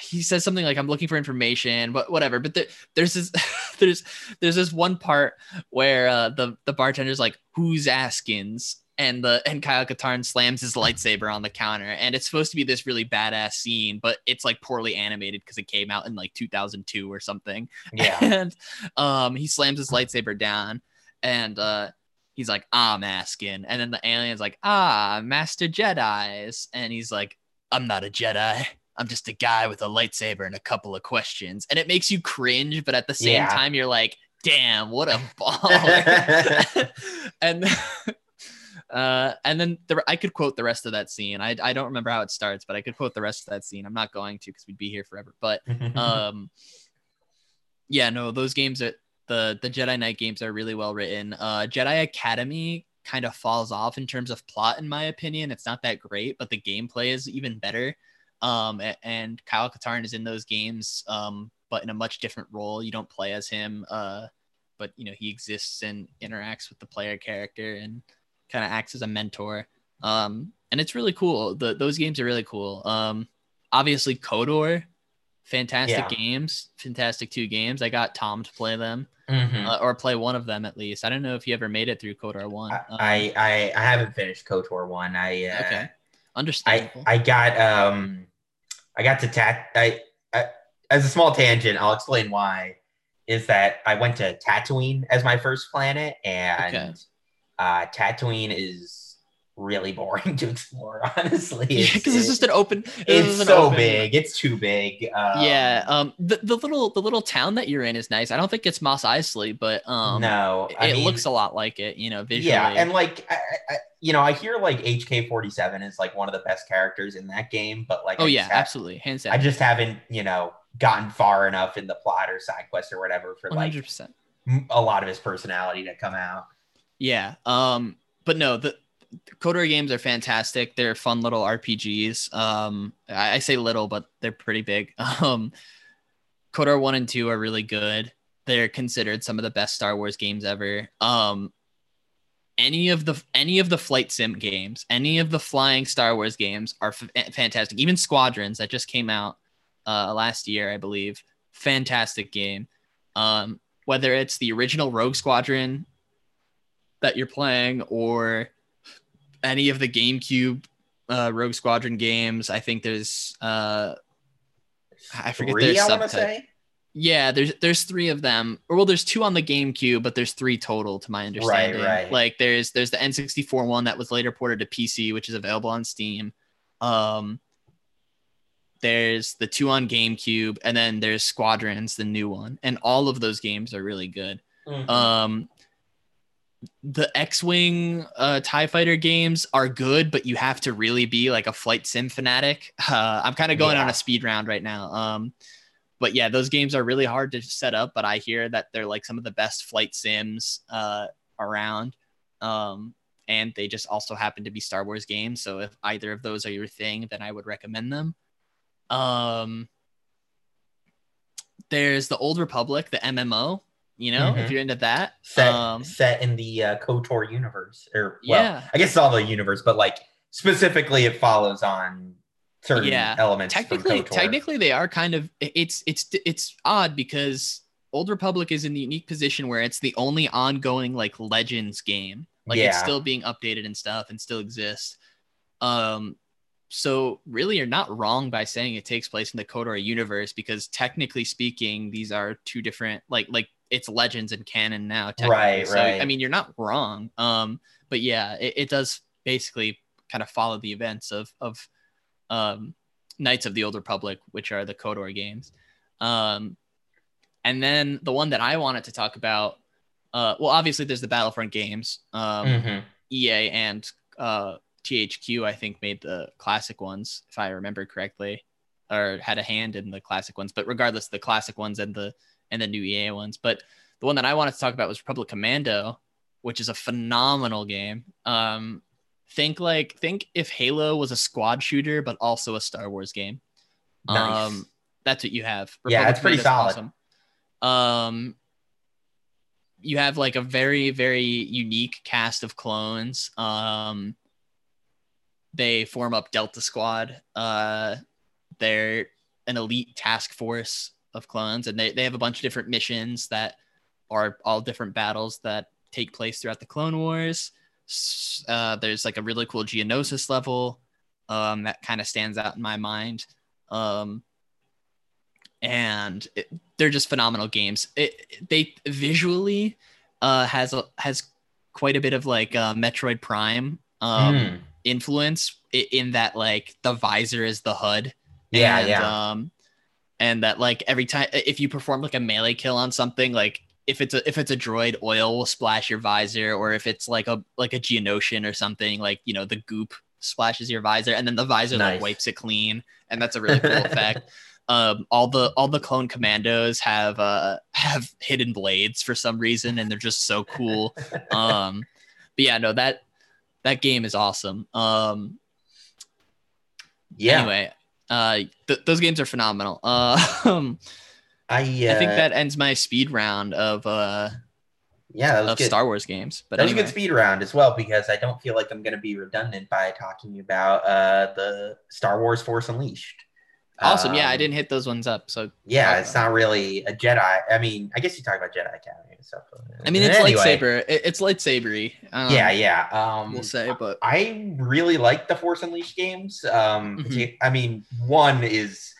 he says something like I'm looking for information, but whatever. But there, there's this there's there's this one part where uh, the the bartender's like, "Who's Askins?" and the and Kyle Katarn slams his lightsaber on the counter, and it's supposed to be this really badass scene, but it's like poorly animated because it came out in like 2002 or something. Yeah, and um, he slams his lightsaber down, and uh, he's like, "I'm asking," and then the alien's like, "Ah, Master Jedi's," and he's like, "I'm not a Jedi." I'm just a guy with a lightsaber and a couple of questions. And it makes you cringe, but at the same yeah. time, you're like, damn, what a baller. and uh, and then the, I could quote the rest of that scene. I, I don't remember how it starts, but I could quote the rest of that scene. I'm not going to because we'd be here forever. But um, yeah, no, those games are the the Jedi Knight games are really well written. Uh, Jedi Academy kind of falls off in terms of plot, in my opinion. It's not that great, but the gameplay is even better. Um, and Kyle Katarn is in those games, um, but in a much different role. You don't play as him, uh, but you know he exists and interacts with the player character and kind of acts as a mentor. Um, and it's really cool. The, those games are really cool. Um, obviously, KOTOR, fantastic yeah. games, fantastic two games. I got Tom to play them. Mm-hmm. Uh, or play one of them at least. I don't know if you ever made it through KOTOR one. Um, I, I I haven't finished KOTOR one. I uh, okay, understandable. I, I got um I got to tat. I, I as a small tangent, I'll explain why. Is that I went to Tatooine as my first planet, and okay. Uh, Tatooine is really boring to explore, honestly. Because it's, it's, just an open. It's an so open, big. It's too big. Um, yeah. Um. The, the little the little town that you're in is nice. I don't think it's Mos Eisley, but um. No, I it mean, looks a lot like it. You know, visually. Yeah, and like I, I, you know, I hear like HK47 is like one of the best characters in that game, but like oh yeah, have, absolutely, hands down. I just haven't you know gotten far enough in the plot or side quest or whatever for 100%. like a lot of his personality to come out. Yeah. Um, but no, the KOTOR games are fantastic. They're fun little RPGs. Um, I, I say little, but they're pretty big. Um, KOTOR one and two are really good. They're considered some of the best Star Wars games ever. Um, any of the any of the flight sim games, any of the flying Star Wars games are f- fantastic. Even Squadrons that just came out uh, last year, I believe, fantastic game. Um, whether it's the original Rogue Squadron that you're playing or any of the GameCube uh, Rogue Squadron games. I think there's uh, I forget three, their subtype. Yeah, there's there's three of them. Or well, there's two on the GameCube, but there's three total to my understanding. Right, right. Like there's there's the N64 one that was later ported to PC, which is available on Steam. Um, there's the two on GameCube, and then there's Squadrons, the new one, and all of those games are really good. Mhm. Um, the X-wing uh, Tie Fighter games are good, but you have to really be like a flight sim fanatic. Uh, I'm kind of going on a speed round right now. Um, but yeah, those games are really hard to set up. But I hear that they're like some of the best flight sims uh, around. Um, and they just also happen to be Star Wars games. So if either of those are your thing, then I would recommend them. Um, there's the Old Republic, the MMO. You know, if Mhm. you're into that, set um, set in the uh, KOTOR universe, or well, Yeah. I guess it's all the universe, but like specifically, it follows on certain Yeah. elements. technically, from KOTOR. technically, they are kind of. It's it's it's odd because Old Republic is in the unique position where it's the only ongoing like Legends game. Like it's still being updated and stuff, and still exists. Um, so really, you're not wrong by saying it takes place in the KOTOR universe because technically speaking, these are two different like like it's Legends and canon now. Technically. Right, so, right. I mean, you're not wrong. Um, but yeah, it, it does basically kind of follow the events of of um Knights of the Old Republic, which are the KOTOR games. Um, and then the one that I wanted to talk about, uh, well, obviously there's the Battlefront games. Um, Mhm. EA and uh, THQ, I think, made the classic ones, if I remember correctly, or had a hand in the classic ones. But regardless, the classic ones and the and the new EA ones. But the one that I wanted to talk about was Republic Commando, which is a phenomenal game. Um, think like think if Halo was a squad shooter, but also a Star Wars game. Nice. Um, that's what you have. Yeah, it's pretty solid. awesome. Um, you have like a very very unique cast of clones. Um, they form up Delta Squad. Uh, they're an elite task force of clones, and they they have a bunch of different missions that are all different battles that take place throughout the Clone Wars. Uh, there's like a really cool Geonosis level um, that kind of stands out in my mind. Um, and it, they're just phenomenal games. It, they visually uh, has a, has quite a bit of like uh, Metroid Prime um, Mm. influence in that like the visor is the HUD. Yeah, and, yeah. And that like every time if you perform like a melee kill on something, like if it's a if it's a droid, oil will splash your visor, or if it's like a like a Geonosian or something, like you know the goop splashes your visor, and then the visor Nice. like wipes it clean, and that's a really cool effect. Um, all the all the clone commandos have uh have hidden blades for some reason, and they're just so cool. Um, but yeah, no that that game is awesome. Um, yeah. Anyway, uh, th- those games are phenomenal. Uh, um, I, uh, I think that ends my speed round of uh yeah, of good. Star Wars games. But that was anyway, a good speed round as well because I don't feel like I'm going to be redundant by talking about uh, the Star Wars Force Unleashed. awesome. yeah, I Um, didn't hit those ones up. So Yeah, it's not really a Jedi. I mean, I guess you talk about Jedi Academy stuff. I mean, it's Anyway, lightsaber. It's lightsabery. Um, Yeah, yeah. Um, we'll say, but I really like the Force Unleashed games. Um, Mhm. I mean, one is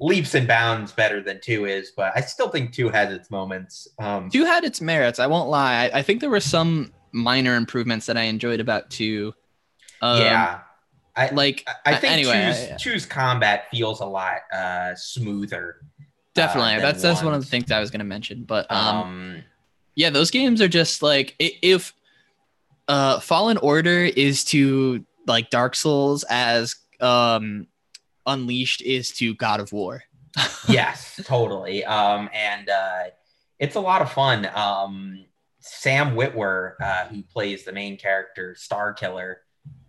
leaps and bounds better than two is, but I still think two has its moments. Um, two had its merits. I won't lie. I, I think there were some minor improvements that I enjoyed about two. Um, yeah, I like I- I think anyway, choose, I- choose combat feels a lot uh, smoother. definitely. uh, that's that's one of the things I was gonna mention. But um, Um, yeah those games are just like if uh fallen order is to like dark souls as um unleashed is to god of war yes, totally. Um, and uh, it's a lot of fun. Um, Sam Witwer, uh, who plays the main character, Star Killer,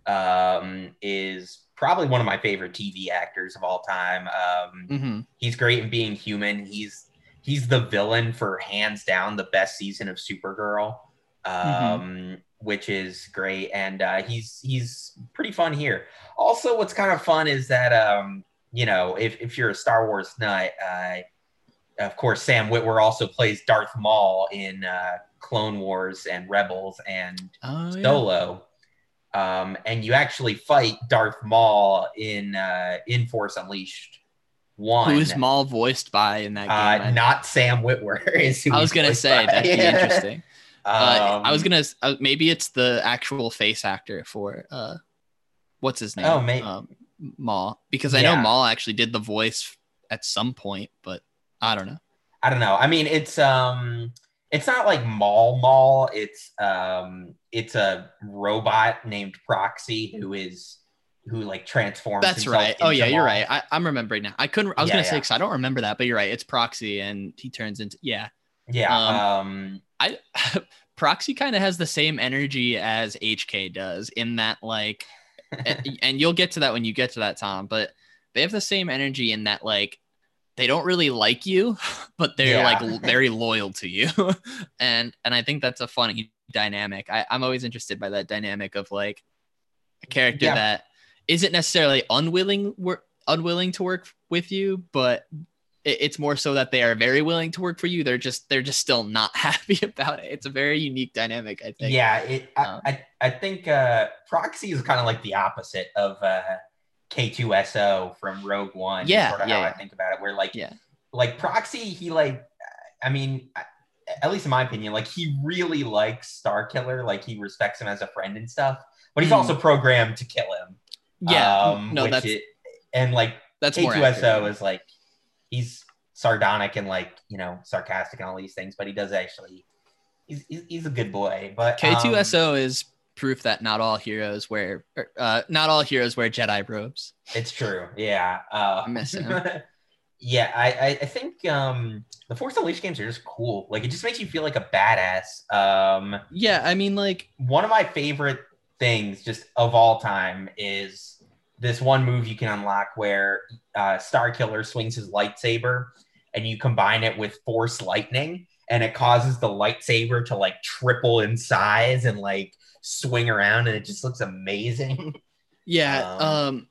um, is probably one of my favorite TV actors of all time. Um, hmm he's great in being human. He's he's the villain for hands down the best season of Supergirl, um, which is great, and uh, he's he's pretty fun here. Also, what's kind of fun is that um, you know if if you're a Star Wars nut, uh, of course Sam Witwer also plays Darth Maul in uh, Clone Wars and Rebels and oh yeah. Solo. Um, and you actually fight Darth Maul in uh, in Force Unleashed one. who's Maul voiced by in that game Uh, not Sam Witwer. Is who I was gonna say by. that'd be Yeah. interesting uh, i was Um, gonna uh, maybe it's the actual face actor for uh what's his name Oh, may- um, Maul because I know Yeah. Maul actually did the voice at some point, but I don't know. I don't know. I mean, it's um, it's not like Maul Maul. It's um, it's a robot named Proxy who is who like transforms. That's right. Oh yeah, you're Maul. right. I, I'm remembering now. I couldn't. I was Yeah, gonna say because I don't remember that, but you're right. It's Proxy, and he turns into yeah. Yeah. Um, Um. I Proxy kind of has the same energy as HK does in that like, and, and you'll get to that when you get to that Tom, but they have the same energy in that like they don't really like you, but they're Yeah. like very loyal to you, and and I think that's a funny dynamic. I, I'm always interested by that dynamic of like a character Yeah. that isn't necessarily unwilling work unwilling to work with you, but it- it's more so that they are very willing to work for you. They're just they're just still not happy about it. It's a very unique dynamic, I think. Yeah. It. I. Um, I, I think uh, Proxy is kind of like the opposite of uh, K2SO from Rogue One. Yeah, Sort of yeah, how. I think about it. Where like. Yeah. Like Proxy, he like. I mean. At least in my opinion, like he really likes Star Killer, like he respects him as a friend and stuff. But he's Mhm. also programmed to kill him. Yeah, Um, no, that's it, and like that's K2SO accurate. is like he's sardonic and like you know sarcastic and all these things, but he does actually he's he's, he's a good boy. But um, K2SO is proof that not all heroes wear er, uh not all heroes wear Jedi robes. it's true. Yeah. Uh, I miss him. yeah, I, I I think um the Force Unleashed games are just cool. Like it just makes you feel like a badass. Um, Yeah, I mean like one of my favorite things just of all time is this one move you can unlock where uh, Star Killer swings his lightsaber and you combine it with Force Lightning and it causes the lightsaber to like triple in size and like swing around and it just looks amazing. yeah, Um, um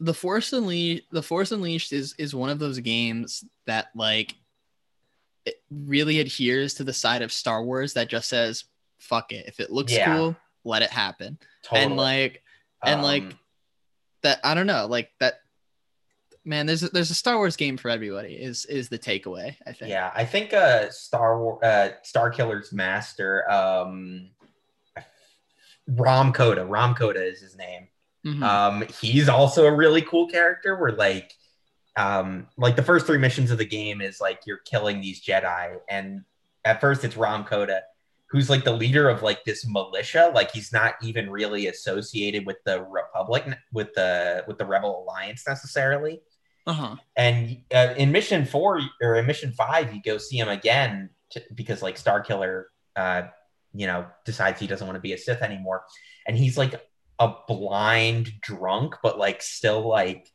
the Force Unleashed the Force Unleashed is is one of those games that like it really adheres to the side of Star Wars that just says fuck it. If it looks Yeah. cool, let it happen. totally. And like and, like, Um, that I don't know, like that man, there's a, there's a Star Wars game for everybody is is the takeaway, I think. yeah, I think uh Star War uh Star Killer's master um Rahm Kota, Rahm Kota is his name. Mhm. Um, he's also a really cool character where like um like the first three missions of the game is like you're killing these Jedi and at first it's Rahm Kota who's like the leader of like this militia like he's not even really associated with the republic with the with the rebel alliance necessarily uh-huh. and uh, in mission 4 or in mission 5 you go see him again to, because like Star Killer uh you know decides he doesn't want to be a Sith anymore and he's like a blind drunk but like still like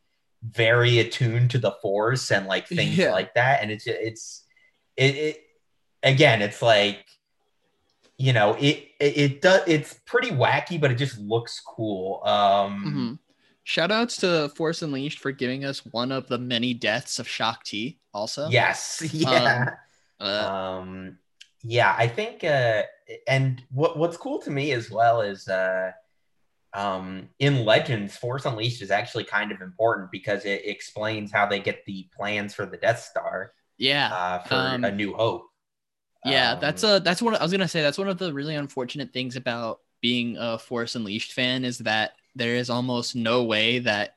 very attuned to the force and like things Yeah. like that and it's it's it, it again it's like you know it it, it does it's pretty wacky but it just looks cool um Mhm. Shout outs to Force Unleashed for giving us one of the many deaths of Shaak Ti also. yes yeah Uh, um yeah i think uh and what what's cool to me as well is uh um in legends force unleashed is actually kind of important because it explains how they get the plans for the death star yeah. uh for Um, a new hope Yeah, Um, that's a that's what I was gonna say. That's one of the really unfortunate things about being a Force Unleashed fan is that there is almost no way that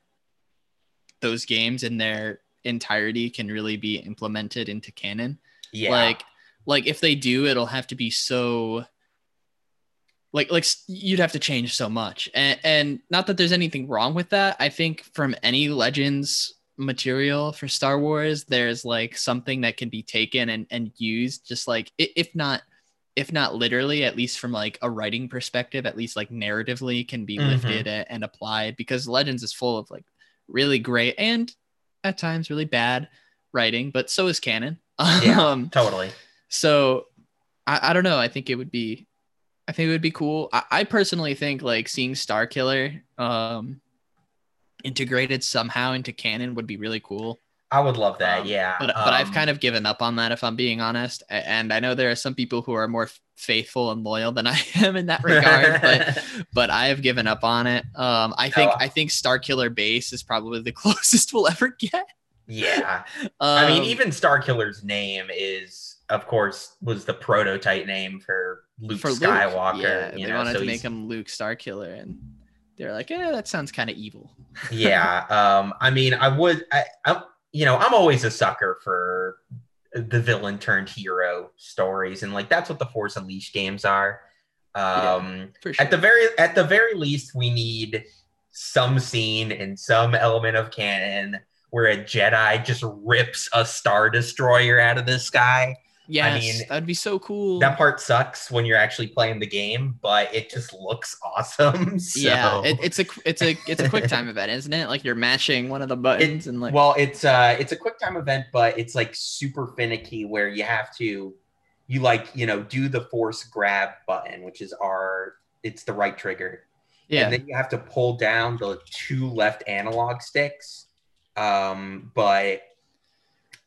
those games in their entirety can really be implemented into canon. yeah Like, like if they do, it'll have to be so. Like, like you'd have to change so much, and, and not that there's anything wrong with that. I think from any Legends material for Star Wars, there's like something that can be taken and and used, just like if not, if not literally, at least from like a writing perspective, at least like narratively can be Mhm. lifted and applied because Legends is full of like really great and at times really bad writing, but so is canon. yeah um, totally so I, I don't know. I think it would be, I think it would be cool. I, I personally think like seeing Star Killer um, integrated somehow into canon would be really cool. i would love that Um, yeah But but I've Um, kind of given up on that if I'm being honest. And I know there are some people who are more faithful and loyal than I am in that regard, but but I have given up on it. Um, I think No. I think Star Killer Base is probably the closest we'll ever get. yeah Um, i mean even star killer's name is of course was the prototype name for luke for Luke, skywalker yeah, you they know wanted so to make him Luke Star Killer, and they're like, "Yeah, that sounds kind of evil." yeah. Um. I mean, I would. I, I. You know, I'm always a sucker for the villain turned hero stories, and like that's what the Force Unleashed games are. Um. For sure. At the very at the very least, we need some scene and some element of canon where a Jedi just rips a star destroyer out of the sky. Yes, mean, that'd be so cool. That part sucks when you're actually playing the game, but it just looks awesome. So. Yeah, it, it's a it's a it's a quick time event, isn't it? Like you're matching one of the buttons and like well, it's uh it's a quick time event, but it's like super finicky where you have to you like, you know, do the force grab button, which is our it's the right trigger. yeah, And then you have to pull down the two left analog sticks. Um, but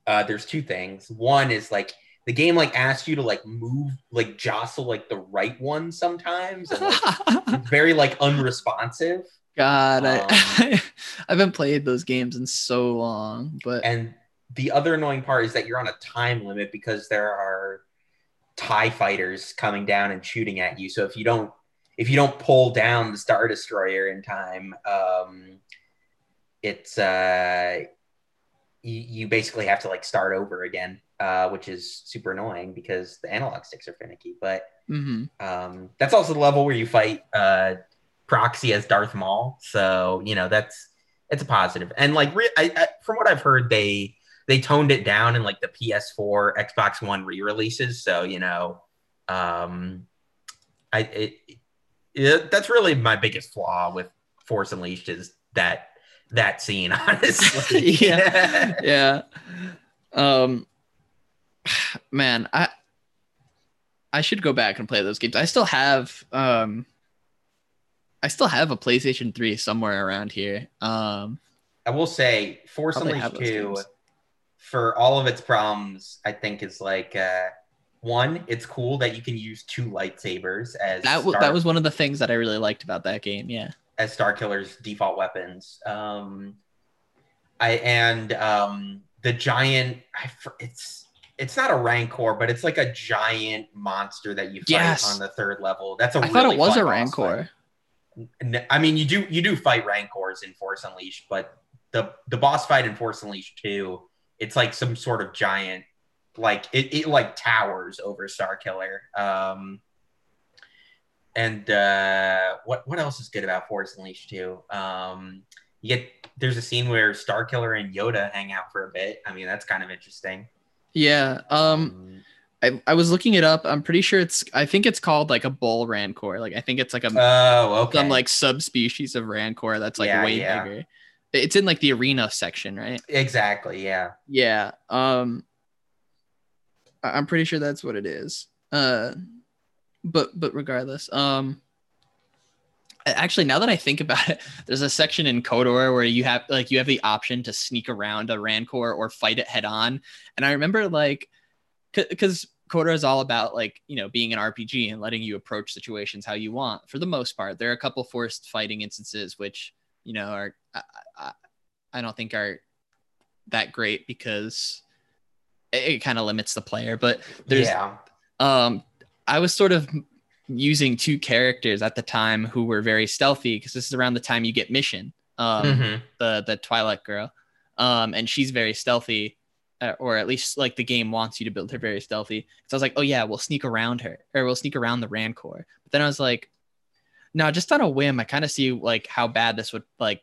uh, there's two things. One is like the game like asks you to like move, like jostle like the right one sometimes, and like, very like unresponsive. God, Um, I I haven't played those games in so long, but And the other annoying part is that you're on a time limit because there are TIE fighters coming down and shooting at you. So if you don't if you don't pull down the Star Destroyer in time, um it's uh you, you basically have to like start over again, uh, which is super annoying because the analog sticks are finicky. But mhm. um, that's also the level where you fight uh, Proxy as Darth Maul. So you know that's it's a positive. And like re- I, I, from what I've heard, they they toned it down in like the PS4, Xbox One re-releases. So you know, um, I it, it that's really my biggest flaw with Force Unleashed is that that scene. Honestly, Yeah. yeah. Um man, I I should go back and play those games. I still have um I still have a PlayStation 3 somewhere around here. Um I will say Force Unleashed 2 games. for all of its problems, I think is like uh one, it's cool that you can use two lightsabers as that w- Star, that was one of the things that I really liked about that game. Yeah. as Star Killer's default weapons. Um I and um the giant I it's it's not a rancor, but it's like a giant monster that you fight Yes. on the third level. That's a I thought it was a Rancor. fight. I mean, you do you do fight rancors in Force Unleashed, but the the boss fight in Force Unleashed 2, it's like some sort of giant, like it, it like towers over Star Killer. Um, and uh, what what else is good about Force Unleashed 2? Um, you get there's a scene where Star Killer and Yoda hang out for a bit. I mean, that's kind of interesting. Yeah. Um I, I was looking it up. I'm pretty sure it's I think it's called like a bull rancor. Like I think it's like a oh, okay. some like subspecies of rancor that's like Yeah, way yeah. bigger. It's in like the arena section, right? exactly, yeah. Yeah. Um I- I'm pretty sure that's what it is. Uh but but regardless, um actually now that I think about it, there's a section in KOTOR where you have like you have the option to sneak around a rancor or fight it head on. And I remember like because KOTOR is all about like you know being an RPG and letting you approach situations how you want for the most part. There are a couple forced fighting instances which you know are I, I, I don't think are that great because it, it kind of limits the player. But there's yeah. um I was sort of using two characters at the time who were very stealthy because this is around the time you get mission. Um, Mhm. the the Twi'lek girl, um, and she's very stealthy, uh, or at least like the game wants you to build her very stealthy. So I was like, oh yeah, we'll sneak around her, or we'll sneak around the Rancor. But then I was like, no, just on a whim, I kind of see like how bad this would like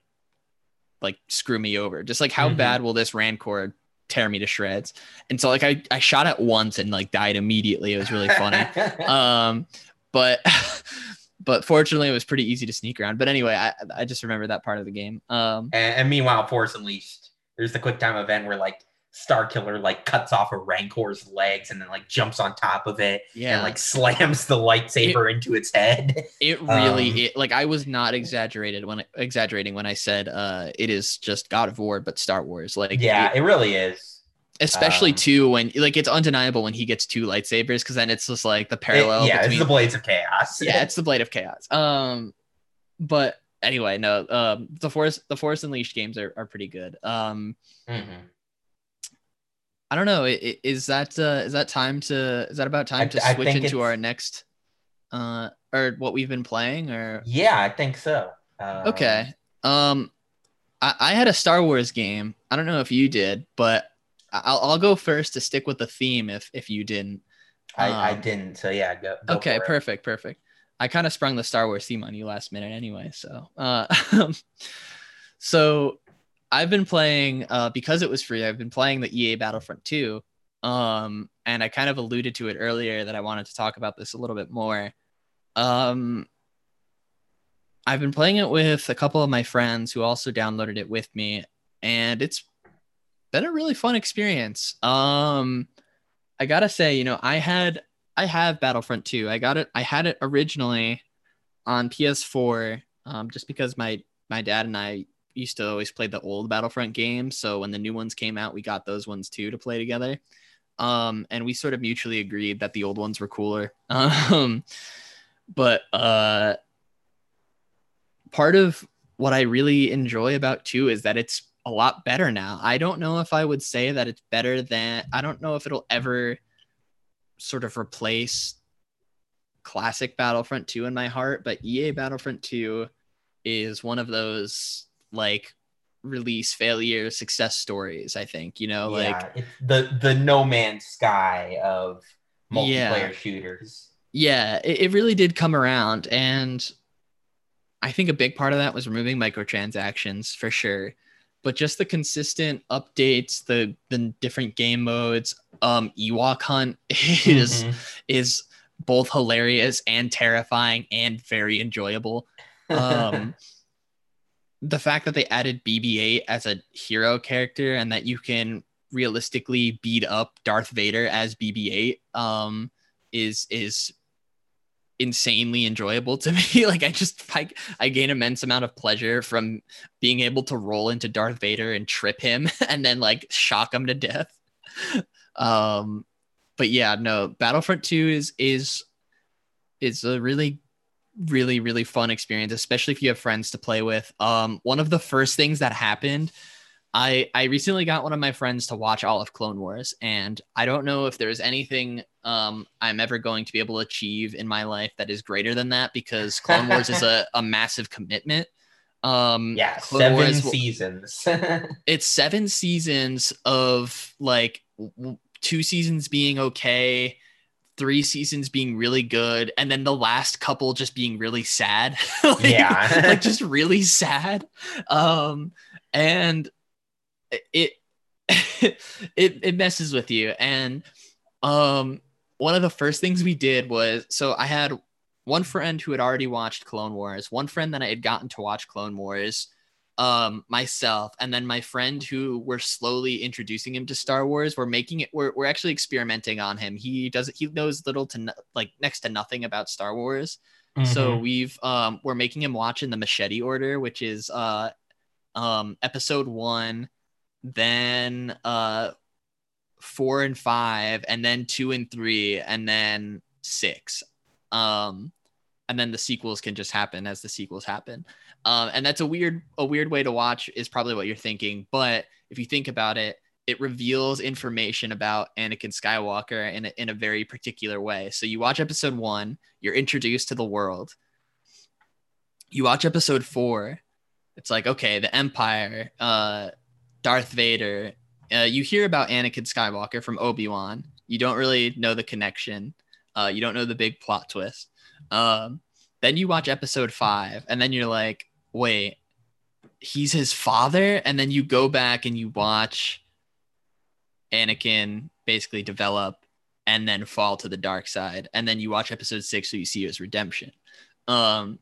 like screw me over. Just like how Mhm. bad will this Rancor tear me to shreds? And so like I I shot it once and like died immediately. It was really funny um but but fortunately it was pretty easy to sneak around but anyway i i just remember that part of the game um And, and meanwhile, Force Unleashed, there's the quick time event where like Star Killer like cuts off a Rancor's legs and then like jumps on top of it yeah and like slams the lightsaber into its head. it really um, it, like i was not exaggerated when exaggerating when i said uh it is just god of war but star wars like yeah, it- it really is. Especially um, too when like it's undeniable when he gets two lightsabers because then it's just like the It- parallel yeah, it's the Blades of Chaos. yeah, it's the blade of chaos. Um, but anyway, no, um, the force, the force unleashed games are, are pretty good. Um, Mhm. I don't know. Is that uh, is that time to is that about time to I switch into our next uh or what we've been playing or Yeah, I think so. Um, Okay. Um, I, I had a Star Wars game. I don't know if you did, but I'll, I'll go first to stick with the theme if if you didn't. I, I Um, didn't. So yeah, go. go okay, perfect, perfect. I kind of sprung the Star Wars theme on you last minute anyway. So, uh, so I've been playing uh, because it was free. I've been playing the EA Battlefront 2. Um, and I kind of alluded to it earlier that I wanted to talk about this a little bit more. Um, I've been playing it with a couple of my friends who also downloaded it with me, and it's been a really fun experience. Um, I gotta say, you know, I had I have Battlefront 2. I got it. I had it originally on PS4, um, just because my my dad and I used to always play the old Battlefront games. So when the new ones came out, we got those ones too to play together. Um, and we sort of mutually agreed that the old ones were cooler. Um, but uh, part of what I really enjoy about two is that it's a lot better now. I don't know if I would say that it's better than I don't know if it'll ever sort of replace classic Battlefront 2 in my heart, but EA Battlefront 2 is one of those like release failure success stories, I think, you know, like it's the the No Man's Sky of multiplayer Yeah. shooters. yeah, it, it really did come around. And I think a big part of that was removing microtransactions for sure. But just the consistent updates, the the different game modes, um, Ewok Hunt is Mhm. is both hilarious and terrifying and very enjoyable. Um, the fact that they added BB-8 as a hero character and that you can realistically beat up Darth Vader as BB-8 um, is is insanely enjoyable to me. like I just I, I gain immense amount of pleasure from being able to roll into Darth Vader and trip him and then like shock him to death. Um but yeah, no, Battlefront 2 is is is a really really really fun experience, especially if you have friends to play with. Um one of the first things that happened I I recently got one of my friends to watch all of Clone Wars and I don't know if there's anything um I'm ever going to be able to achieve in my life that is greater than that because Clone Wars is a, a massive commitment. Um yeah, Clone seven Wars seasons. it's seven seasons of like two seasons being okay three seasons being really good and then the last couple just being really sad like, Yeah. like just really sad um and it it it messes with you. And um one of the first things we did was so i had one friend who had already watched clone wars one friend that i had gotten to watch clone wars um myself and then my friend who we're slowly introducing him to star wars. We're making it we're, we're actually experimenting on him. He does he knows little to no, like next to nothing about star wars. So Mhm. we've um we're making him watch in the machete order which is uh um episode one then uh four and five and then two and three and then six. Um and then the sequels can just happen as the sequels happen. Um, and that's a weird a weird way to watch is probably what you're thinking. But if you think about it it reveals information about anakin skywalker in a, in a very particular way. So you watch episode one you're introduced to the world. You watch episode four it's like okay the empire uh darth vader uh, you hear about anakin skywalker from obi-wan. You don't really know the connection. Uh, you don't know the big plot twist. Um, then you watch episode five and then you're like wait he's his father? And then you go back and you watch anakin basically develop and then fall to the dark side. And then you watch episode six so you see his redemption. Um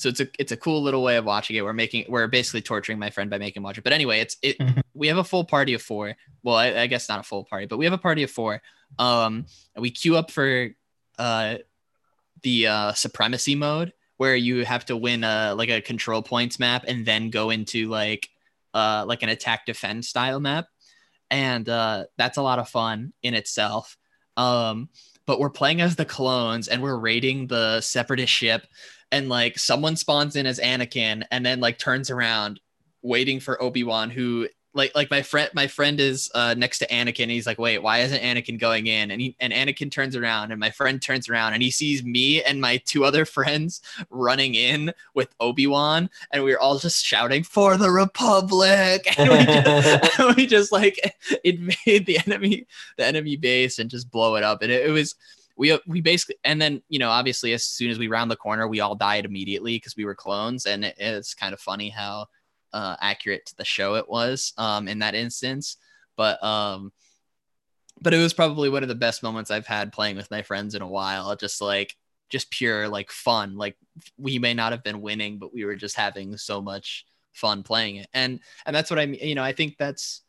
so it's a it's a cool little way of watching it. We're making we're basically torturing my friend by making him watch it. But anyway it's it we have a full party of four. Well I, I guess not a full party but we have a party of four. Um and we queue up for uh the uh supremacy mode where you have to win a like a control points map and then go into like uh like an attack defense style map. And uh that's a lot of fun in itself. Um but we're playing as the clones and we're raiding the separatist ship and like someone spawns in as Anakin and then like turns around waiting for Obi-Wan who like like my friend my friend is uh, next to Anakin. And he's like, wait, why isn't Anakin going in? And he and Anakin turns around, and my friend turns around, and he sees me and my two other friends running in with Obi Wan, and we are all just shouting for the Republic, and we just, and we just like invade the enemy the enemy base and just blow it up, and it, it was. We, we basically and then you know obviously as soon as we round the corner we all died immediately because we were clones and it, it's kind of funny how uh, accurate to the show it was um, in that instance. But um, but it was probably one of the best moments I've had playing with my friends in a while. Just like just pure like fun. Like we may not have been winning, but we were just having so much fun playing it. And and that's what I mean. You know, I think that's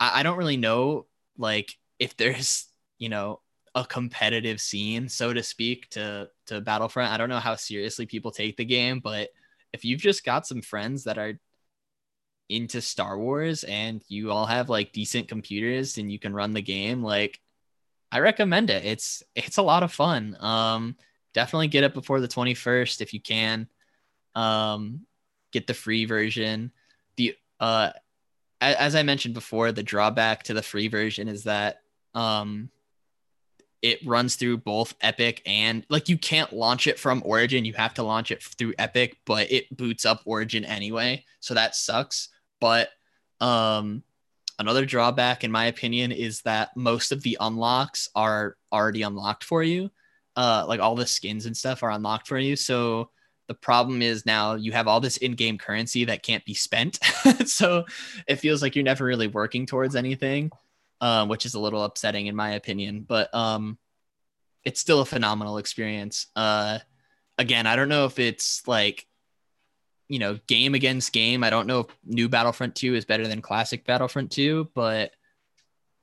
I, I don't really know like if there's you know a competitive scene, so to speak, to to Battlefront. I don't know how seriously people take the game, but if you've just got some friends that are into Star Wars and you all have like decent computers and you can run the game, like I recommend it. It's it's a lot of fun. Um definitely get it before the 21st if you can. Um get the free version. The uh as I mentioned before, the drawback to the free version is that um it runs through both Epic and like you can't launch it from Origin. You have to launch it through Epic, but it boots up Origin anyway. So that sucks. But um, another drawback, in my opinion, is that most of the unlocks are already unlocked for you. Uh, like all the skins and stuff are unlocked for you. So the problem is now you have all this in-game currency that can't be spent. so it feels like you're never really working towards anything, um, which is a little upsetting in my opinion. But um, it's still a phenomenal experience. Uh, again, I don't know if it's like you know, game against game. I don't know if new Battlefront 2 is better than classic Battlefront 2, but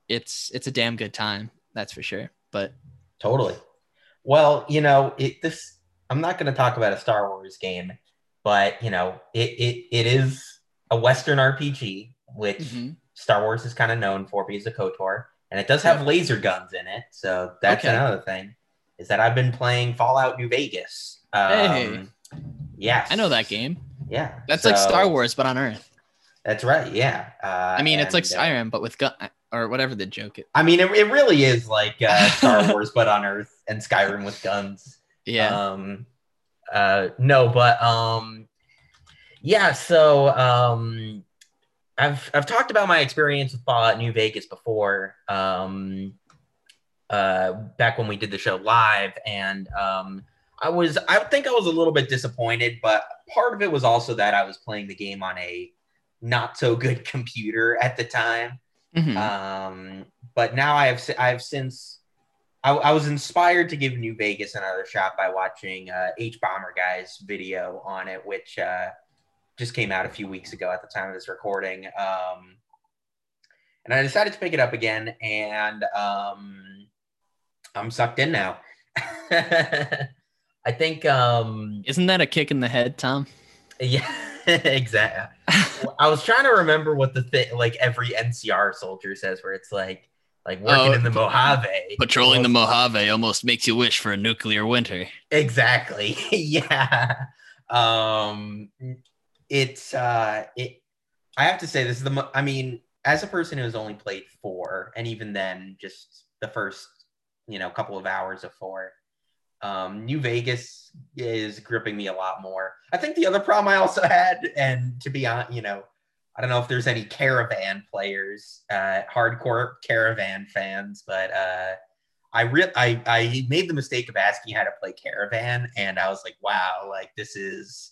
it's it's a damn good time. That's for sure. But totally. Well, you know, it this I'm not going to talk about a Star Wars game, but you know, it it, it is a Western RPG, which mm-hmm. Star Wars is kind of known for because of KOTOR, and it does have laser guns in it. So that's okay. another thing. Is that I've been playing Fallout New Vegas. Um, hey. Yes. I know that game. Yeah. That's so, like Star Wars, but on Earth. That's right. Yeah. Uh, I mean, it's like uh, Skyrim, uh, but with gun or whatever the joke is. I mean, it, it really is like uh, Star Wars, but on Earth, and Skyrim with guns. Yeah. Um, uh, no, but um, yeah. So um, I've I've talked about my experience with Fallout New Vegas before. Um, uh, back when we did the show live, and um I was I think I was a little bit disappointed, but part of it was also that I was playing the game on a not so good computer at the time. Mm-hmm. Um, but now I have I have since I, I, was inspired to give New Vegas another shot by watching uh, Hbomberguy's video on it, which uh, just came out a few weeks ago at the time of this recording. Um, and I decided to pick it up again, and um, I'm sucked in now. I think um isn't that a kick in the head, Tom? Yeah, exactly. I was trying to remember what the thing like every NCR soldier says where it's like like working oh, in the Mojave. Patrolling almost, the Mojave almost makes you wish for a nuclear winter. Exactly. yeah. Um it's uh it I have to say this is the mo- I mean, as a person who's only played 4 and even then just the first, you know, couple of hours of 4 um, New Vegas is gripping me a lot more. I think the other problem I also had, and to be honest, you know, I don't know if there's any caravan players, uh, hardcore caravan fans, but uh, I re- I I made the mistake of asking how to play caravan, and I was like, wow, like this is,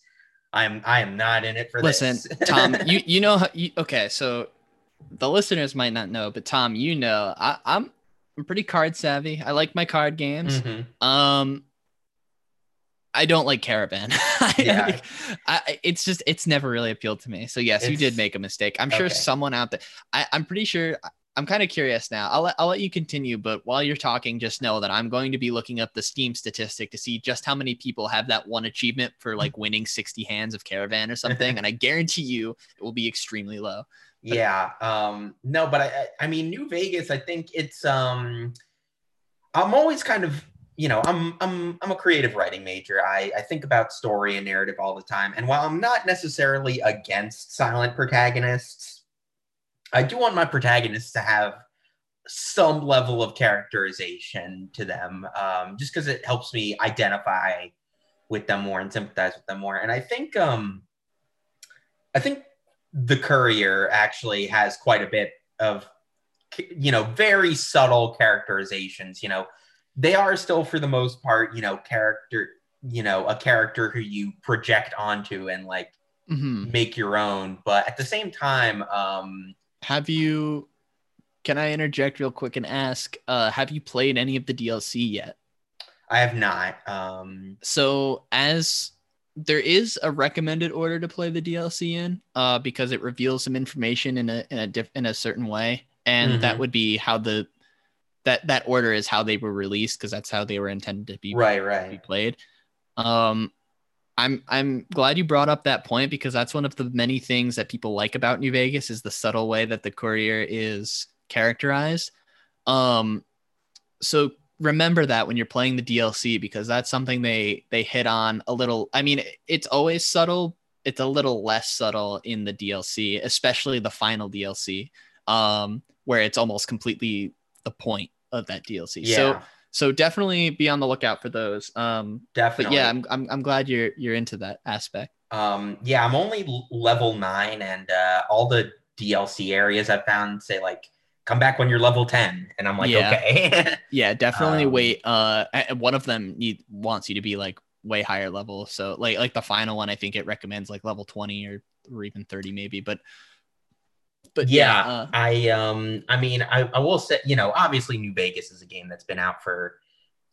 I'm I am not in it for Listen, this. Listen, Tom, you you know how, you, okay, so the listeners might not know, but Tom, you know, I, I'm I'm pretty card savvy. I like my card games. Mm-hmm. Um, I don't like Caravan. Yeah. I, it's just it's never really appealed to me. So yes, it's, you did make a mistake. I'm sure okay. someone out there. I, I'm pretty sure. I'm kind of curious now. I'll let, I'll let you continue, but while you're talking, just know that I'm going to be looking up the Steam statistic to see just how many people have that one achievement for like winning 60 hands of Caravan or something, and I guarantee you it will be extremely low yeah. Um, no, but I, I mean, New Vegas, I think it's, um, I'm always kind of, you know, I'm, I'm, I'm a creative writing major. I, I think about story and narrative all the time. And while I'm not necessarily against silent protagonists, I do want my protagonists to have some level of characterization to them, um, just because it helps me identify with them more and sympathize with them more. And I think, um, I think the Courier actually has quite a bit of, you know, very subtle characterizations. You know, they are still for the most part, you know, character, you know, a character who you project onto and like Mhm. make your own. But at the same time, um, Have you? Can I interject real quick and ask? Uh, have you played any of the DLC yet? I have not. Um, So as there is a recommended order to play the DLC in, uh, because it reveals some information in a in a diff- in a certain way, and that Mhm. would be how the that that order is how they were released because that's how they were intended to be right, right be played. Um, I'm I'm glad you brought up that point because that's one of the many things that people like about New Vegas is the subtle way that the courier is characterized. Um, so remember that when you're playing the DLC because that's something they they hit on a little. I mean, it's always subtle. It's a little less subtle in the DLC, especially the final DLC, um, where it's almost completely the point of that DLC. Yeah, So so definitely be on the lookout for those. Um, definitely. yeah, I'm, I'm I'm glad you're you're into that aspect. Um, yeah, I'm only level nine, and uh, all the DLC areas I've found say like come back when you're level ten, and I'm like, Yeah. okay. Yeah, definitely Um, wait. Uh, one of them need wants you to be like way higher level. So like like the final one, I think it recommends like level 20 or or even 30 maybe. But but yeah, yeah, uh, I um, I mean, I, I will say, you know, obviously New Vegas is a game that's been out for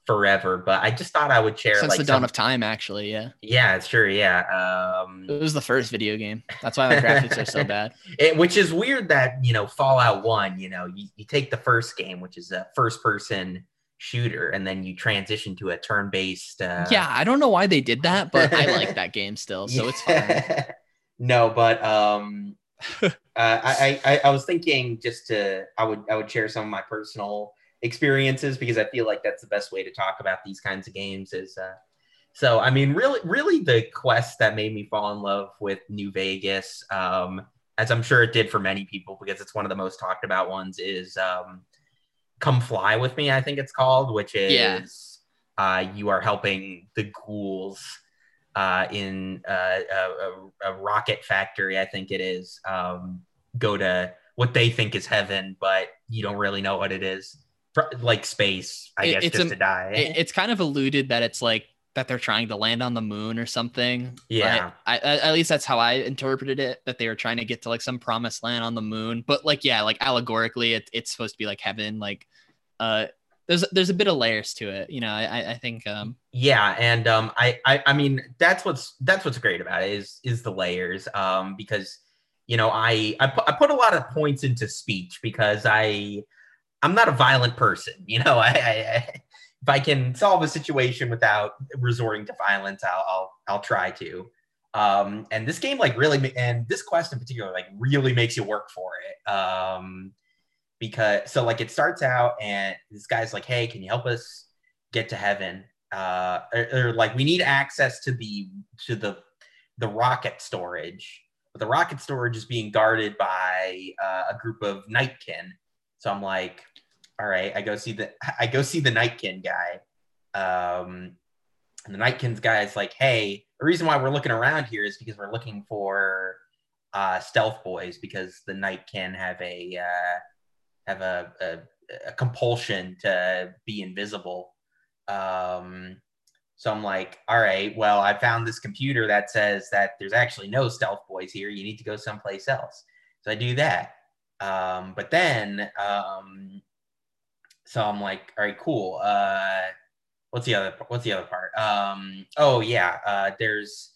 forever, but I just thought I would share since like the dawn some- of time, actually, yeah, yeah, sure, yeah. Um, it was the first video game. That's why the graphics are so bad. It, which is weird that you know Fallout One, you know, you, you take the first game, which is a first-person shooter, and then you transition to a turn-based. Uh, yeah, I don't know why they did that, but I like that game still, so it's fine. no, but um, uh, I, I I was thinking just to I would I would share some of my personal experiences because I feel like that's the best way to talk about these kinds of games is. Uh, so I mean, really, really, the quest that made me fall in love with New Vegas, um, as I'm sure it did for many people because it's one of the most talked about ones, is um, "Come Fly with Me." I think it's called, which is Yeah. uh, you are helping the ghouls uh, in uh, a, a, a rocket factory, I think it is, um, go to what they think is heaven, but you don't really know what it is. Like space, I It- guess, just a- to die. it, it's kind of alluded that it's like that they're trying to land on the moon or something. Yeah. I, I, at least that's how I interpreted it. That they were trying to get to like some promised land on the moon, but like yeah, like allegorically, it, it's supposed to be like heaven. Like, uh, there's there's a bit of layers to it. You know, I I- think um yeah and um I, I i mean that's what's that's what's great about it is is the layers um because you know i i, pu- I put a lot of points into speech because i i'm not a violent person you know i, I, I if i can solve a situation without resorting to violence i'll i'll, I'll try to um and this game like really and this quest in particular like really makes you work for it um because so like it starts out and this guy's like hey can you help us get to heaven? Uh or, or, like we need access to the to the the rocket storage. But the rocket storage is being guarded by uh, a group of nightkin. So i'm like all right i go see the i go see the nightkin guy. Um and the nightkin's guy is like hey the reason why we're looking around here is because we're looking for uh stealth boys because the nightkin have a uh have a, a, a compulsion to be invisible um, so I'm like, all right, well, I found this computer that says that there's actually no stealth boys here. You need to go someplace else. So I do that. Um, but then, um, so I'm like, all right, cool. Uh, what's the other? What's the other part? Um, oh yeah, uh, there's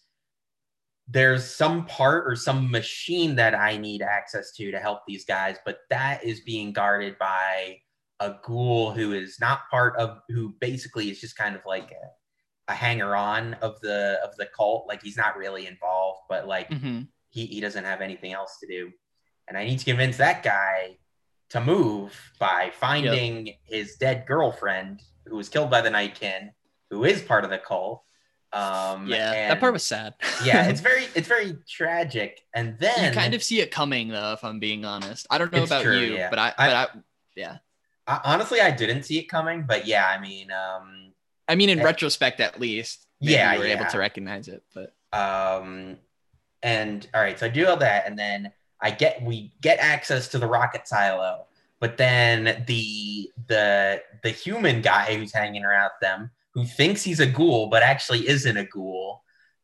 there's some part or some machine that I need access to to help these guys, but that is being guarded by a ghoul who is not part of who basically is just kind of like a, a hanger on of the of the cult. Like he's not really involved but like mhm. he, he doesn't have anything else to do. And i need to convince that guy to move by finding his dead girlfriend who was killed by the nightkin who is part of the cult Um, yeah, and- that part was sad. yeah, it's very it's very tragic. And then you kind of see it coming though, if I'm being honest. I don't know about true, you, yeah. but I, I- but I, yeah. I, honestly I didn't see it coming, but yeah, I mean, um, I mean, in Eh. retrospect, at least, Yeah, you were able to recognize it. But um, and all right, so I do all that, and then I get we get access to the rocket silo, but then the the the human guy who's hanging around them, who thinks he's a ghoul but actually isn't a ghoul.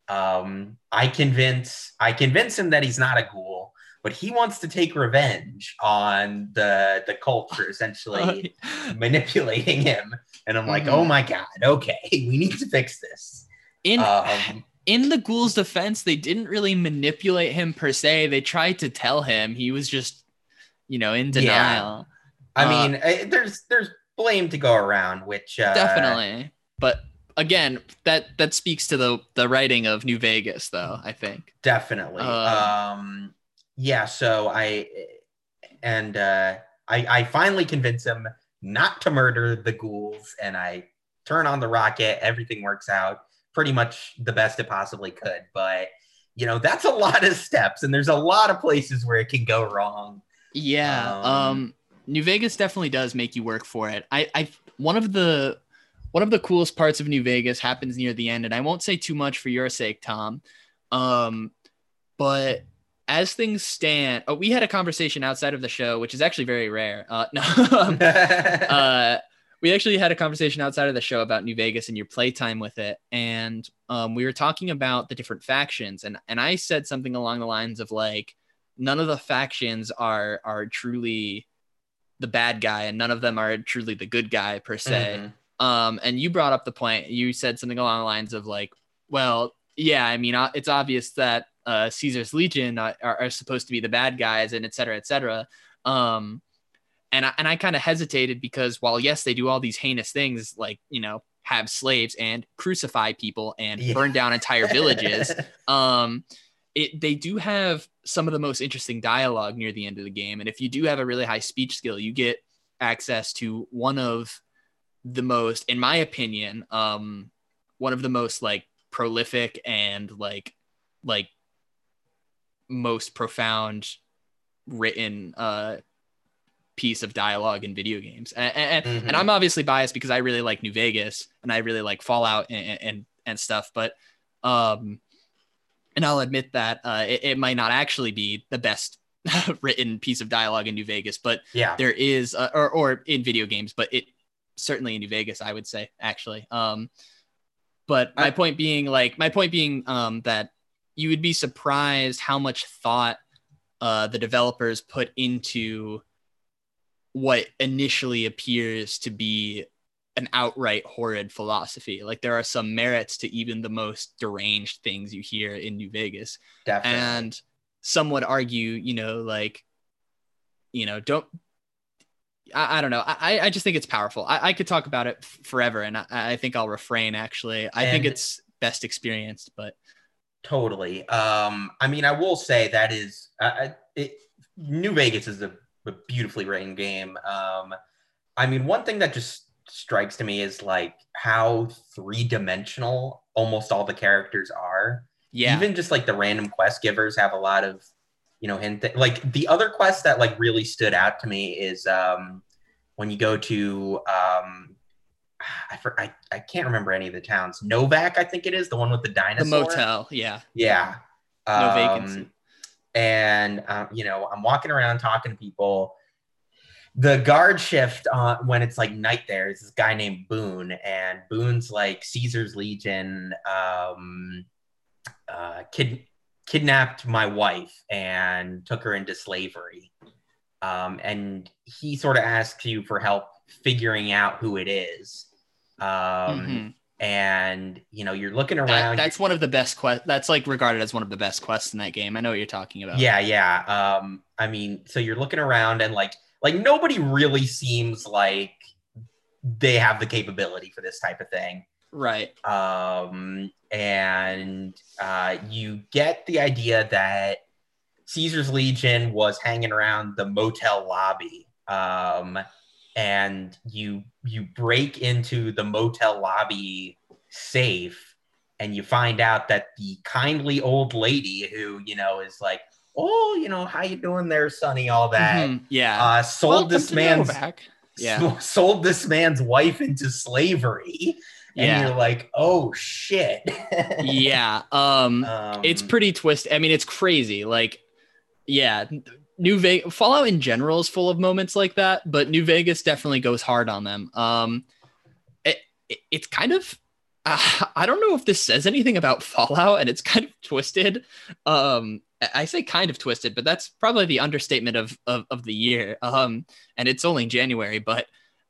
Um, I convince I convince him that he's not a ghoul, but he wants to take revenge on the the cult for essentially manipulating him. And I'm like, Mhm. oh my god, okay, we need to fix this. in Um, in the ghoul's defense, they didn't really manipulate him per se. They tried to tell him he was just, you know, in denial. Yeah. I Uh, mean, eh, there's there's blame to go around, which uh, Definitely, but again, that that speaks to the the writing of New Vegas, though. I think. definitely. Uh, um, yeah. So I and uh, I I finally convince him not to murder the ghouls, and I turn on the rocket. Everything works out pretty much the best it possibly could, but. You know, that's a lot of steps, and there's a lot of places where it can go wrong. Yeah. Um, Um, New Vegas definitely does make you work for it. I, I one of the one of the coolest parts of New Vegas happens near the end, and I won't say too much for your sake, Tom. Um, but as things stand, oh, we had a conversation outside of the show, which is actually very rare. Uh, no, uh, we actually had a conversation outside of the show about New Vegas and your playtime with it, and um, we were talking about the different factions, and and I said something along the lines of like, none of the factions are are truly the bad guy, and none of them are truly the good guy per se. Mhm. Um, and you brought up the point. You said something along the lines of like, well, yeah, I mean, uh, it's obvious that uh, Caesar's Legion are, are, are supposed to be the bad guys, and et cetera, et cetera. Um, and I, and I kind of hesitated because while yes, they do all these heinous things, like you know, have slaves and crucify people and Yeah. burn down entire villages. um, it they do have some of the most interesting dialogue near the end of the game, and if you do have a really high speech skill, you get access to one of the most, in my opinion, um, one of the most like prolific and like like most profound written uh piece of dialogue in video games and, and, Mhm. and i'm obviously biased because i really like new vegas and i really like fallout and and, and stuff but um and i'll admit that uh it, it might not actually be the best written piece of dialogue in new vegas but yeah. there is uh, or, or in video games but it certainly in new vegas i would say actually. Um but my point being like my point being um that you would be surprised how much thought uh the developers put into what initially appears to be an outright horrid philosophy. Like there are some merits to even the most deranged things you hear in new vegas. Definitely. and some would argue you know like you know don't i, I don't know I, I just think it's powerful i, I could talk about it f- forever and I, I think i'll refrain actually i think it's best experienced but Totally. Um, I mean, I will say that is uh, it, New Vegas is a, a beautifully written game. Um, I mean, one thing that just strikes to me is like how three dimensional almost all the characters are. yeah Even just like the random quest givers have a lot of, you know, hint. Like the other quest that like really stood out to me is um, when you go to um, I, for, I I can't remember any of the towns. Novac, I think it is the one with the dinosaur. the motel yeah Yeah. no Um, vacancy And, um, you know, I'm walking around talking to people. The guard shift uh, when it's like night there is this guy named Boone, and Boone's like Caesar's Legion um, uh, kid- kidnapped my wife and took her into slavery. Um, and he sort of asks you for help figuring out who it is. Um, Mhm. And, you know, you're looking That- around. that's one of the best quest that's like regarded as one of the best quests in that game i know what you're talking about Yeah, yeah. Um, I mean, so you're looking around and like like nobody really seems like they have the capability for this type of thing. Right Um, and uh, you get the idea that Caesar's Legion was hanging around the motel lobby. Um, and you you break into the motel lobby safe and you find out that the kindly old lady who you know is like oh you know how you doing there sonny all that Mhm, Yeah. uh sold Welcome this man's. Yeah. sold this man's wife into slavery and Yeah. you're like oh shit yeah. Um, um, it's pretty twisted. I mean, it's crazy. Like, yeah, New Vegas Fallout in general is full of moments like that, but New Vegas definitely goes hard on them. Um, it, it- it's kind of uh, I don't know if this says anything about Fallout, and it's kind of twisted. Um, I- I say kind of twisted, but that's probably the understatement of of, of the year. Um, and it's only January, but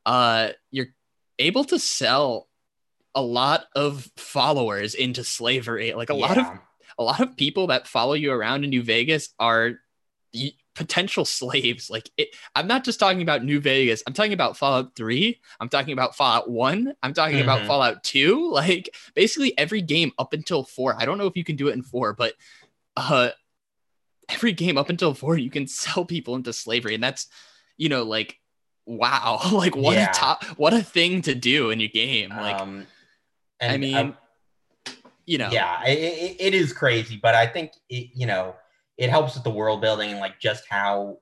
uh, you're able to sell a lot of followers into slavery. Like a lot of a lot of people that follow you around in New Vegas are potential slaves. Like it, I'm not just talking about New Vegas. I'm talking about Fallout 3. I'm talking about Fallout 1. I'm talking about Mhm. Fallout 2. Like basically every game up until 4. I don't know if you can do it in 4, but uh every game up until 4 you can sell people into slavery and that's you know like wow. like what Yeah. a top what a thing to do in your game. Like um, I and mean, you know. yeah it, it, is crazy but i think it you know it helps with the world building and like just how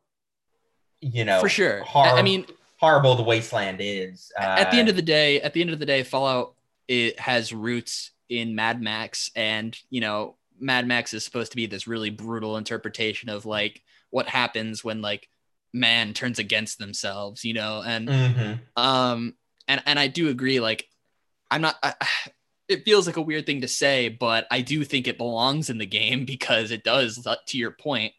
you know for sure. I- hor- I mean, horrible the wasteland is uh, at the end of the day, at the end of the day, Fallout it has roots in Mad Max, and you know, Mad Max is supposed to be this really brutal interpretation of like what happens when like man turns against themselves, you know, and Mhm. um, and and I do agree. Like, I'm not. I, it feels like a weird thing to say, but I do think it belongs in the game because it does, uh, to your point,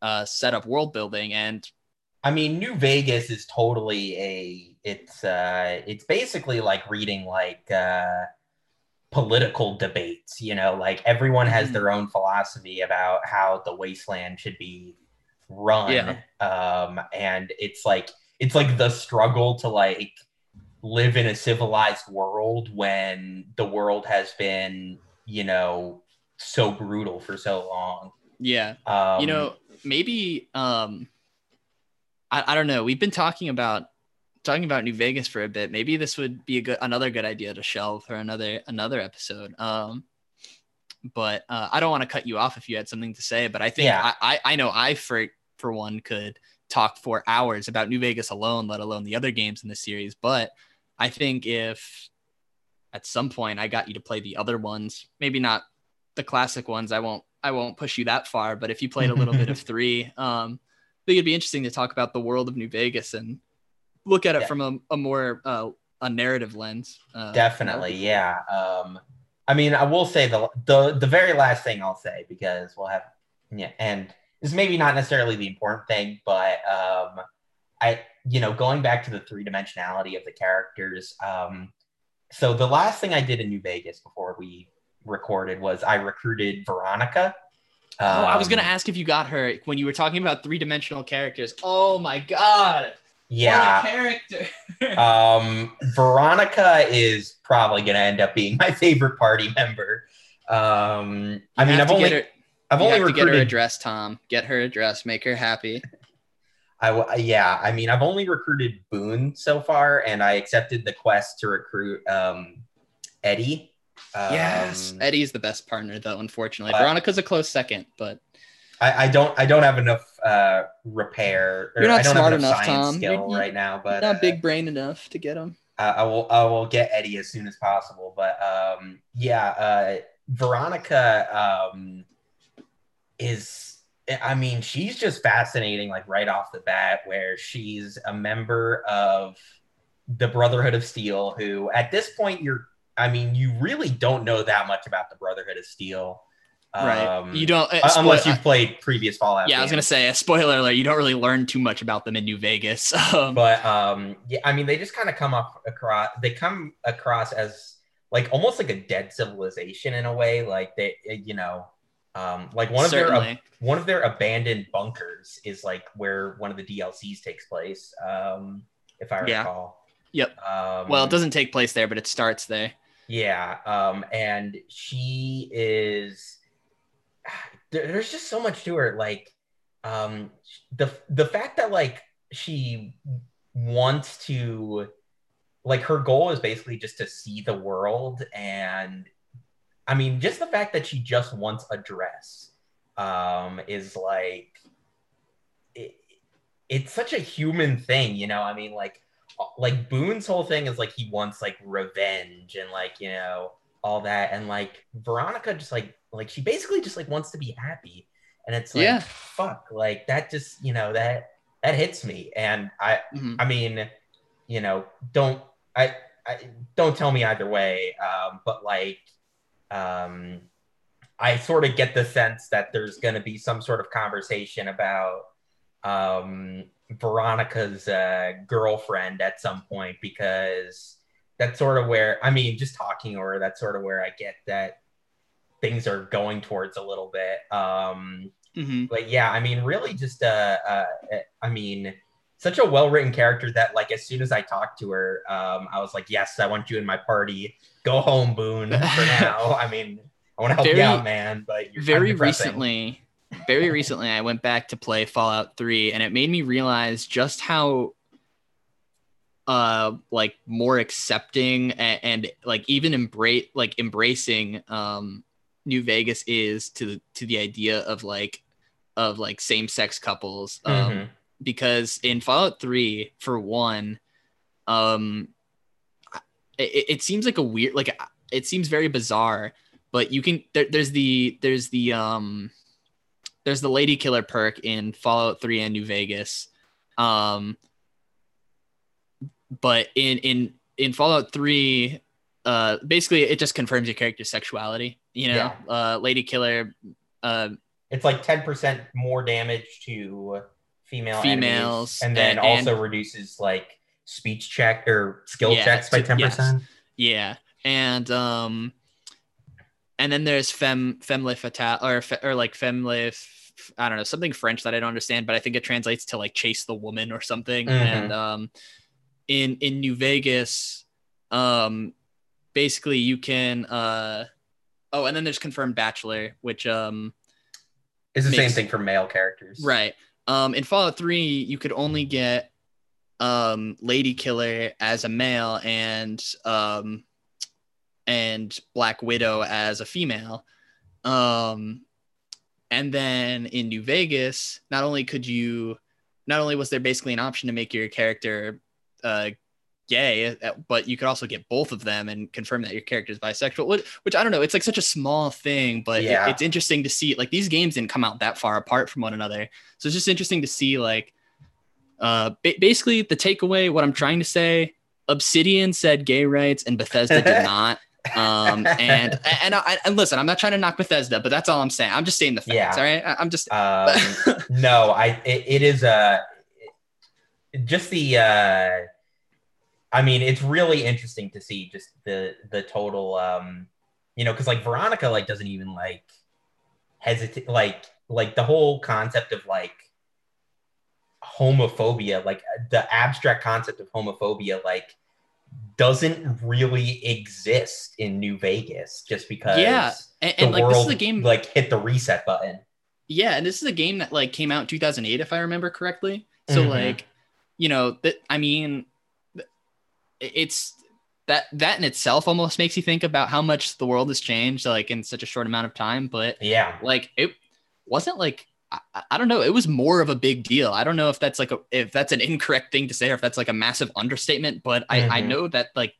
uh, set up world building and I mean, New Vegas is totally a. It's uh, it's basically like reading like uh, political debates. You know, like everyone has Mhm. their own philosophy about how the wasteland should be run. Yeah. Um, and it's like it's like the struggle to like live in a civilized world when the world has been, you know, so brutal for so long. yeah, Um, you know maybe um I, I don't know. We've been talking about talking about new vegas for a bit. Maybe this would be a good another good idea to shelve for another another episode. Um but uh, i don't want to cut you off if you had something to say but i think Yeah. I, I i know i for for one could talk for hours about new vegas alone let alone the other games in the series. But i think if at some point i got you to play the other ones maybe not the classic ones i won't i won't push you that far but if you played a little bit of three um i think it'd be interesting to talk about the world of new vegas and look at it Yeah. from a, a more uh, a narrative lens uh, Definitely, yeah. Um, I mean, I will say the the the very last thing I'll say because we'll have yeah, and this maybe not necessarily the important thing, but um, I you know going back to the three dimensionality of the characters. Um, so the last thing I did in New Vegas before we recorded was I recruited Veronica. oh i was Um, gonna ask if you got her when you were talking about three-dimensional characters oh my god Yeah, what a character um, Veronica is probably going to end up being my favorite party member. Um, I mean, I've only, her, I've only to get her address tom get her address make her happy I yeah, I mean, I've only recruited Boone so far, and I accepted the quest to recruit um, Eddie. Um, yes eddie's the best partner though unfortunately veronica's a close second but I, I don't, I don't have enough uh, repair. Or You're not I don't smart have enough, enough, Tom. skill You're- you- right now, but not uh, big brain enough to get him I, I will I will get Eddie as soon as possible. But um, yeah, uh, Veronica um, is I mean she's just fascinating like right off the bat where she's a member of the Brotherhood of Steel who at this point you're I mean you really don't know that much about the Brotherhood of Steel. right Um, you don't uh, unless you've played previous Fallout. yeah i was gonna say a spoiler alert you don't really learn too much about them in new vegas um, but um yeah i mean they just kind of come up across they come across as like almost like a dead civilization in a way like they you know um like one of their certainly one of their abandoned bunkers is like where one of the dlcs takes place um if i recall. Yeah. Yep. um well it doesn't take place there but it starts there yeah um and she is there- there's just so much to her like um the the fact that like she wants to like her goal is basically just to see the world and I mean, just the fact that she just wants a dress um, is like, it, it's such a human thing, you know? I mean, like, like Boone's whole thing is like he wants like revenge and like, you know, all that. And like Veronica just like, like she basically just like wants to be happy. And it's like, Yeah. fuck, like that just, you know, that, that hits me. And I, Mhm. I mean, you know, don't I, I don't tell me either way. Um, but like, um, I sort of get the sense that there's going to be some sort of conversation about um, Veronica's uh, girlfriend at some point because that's sort of where I mean, just talking to her, that's sort of where I get that things are going towards a little bit. Um, Mhm. but yeah, I mean, really, just uh, uh I mean, such a well written character that like as soon as I talked to her, um, I was like, yes, I want you in my party. Go home, Boone. For now, I mean, I want to help you out, man. But very recently very recently i went back to play fallout 3 and it made me realize just how uh like more accepting and, and like even embrace like embracing um new vegas is to the to the idea of like of like same-sex couples um Mhm. because in fallout 3 for one um it, it seems like a weird like it seems very bizarre but you can there, there's the there's the um there's the lady killer perk in fallout 3 and new vegas. Um but in in in fallout 3 uh basically it just confirms your character's sexuality you know? Uh lady killer uh It's like ten percent more damage to female Females, enemies, and then and- also reduces like speech check or skill Yeah, checks by ten percent. Yeah, and um, and then there's femme femle fatale or or like femle. I don't know something French that I don't understand, but I think it translates to like chase the woman or something. Mhm. And um, in in New Vegas, um, basically you can uh, oh, and then there's confirmed bachelor, which um, is the same thing for male characters, Right. Um, in Fallout 3, you could only get um, Lady Killer as a male and um, and Black Widow as a female. Um, and then in New Vegas, not only could you, not only was there basically an option to make your character uh, gay, uh, but you could also get both of them and confirm that your character is bisexual. Which, which I don't know, it's like such a small thing, but it- it's interesting to see. Like these games didn't come out that far apart from one another, so it's just interesting to see. Like, uh, ba- basically the takeaway, what I'm trying to say, Obsidian said gay rights and Bethesda did not. Um, and and I, and listen, I'm not trying to knock Bethesda, but that's all I'm saying. I'm just saying the facts. Yeah. All right, I'm just Um, no, I it, it is uh, just the uh, I mean, it's really interesting to see just the the total um, you know, because like Veronica like doesn't even like hesitate like like the whole concept of like homophobia, like the abstract concept of homophobia, like doesn't really exist in New Vegas just because Yeah, and, and like world this is a game. like hit the reset button. yeah, and this is a game that like came out in 2008, if I remember correctly. So Mhm. like, you know, that I mean, it's that that in itself almost makes you think about how much the world has changed like in such a short amount of time. But Yeah. like it wasn't like I, I don't know it was more of a big deal i don't know if that's like a if that's an incorrect thing to say or if that's like a massive understatement but i i Mhm. know that like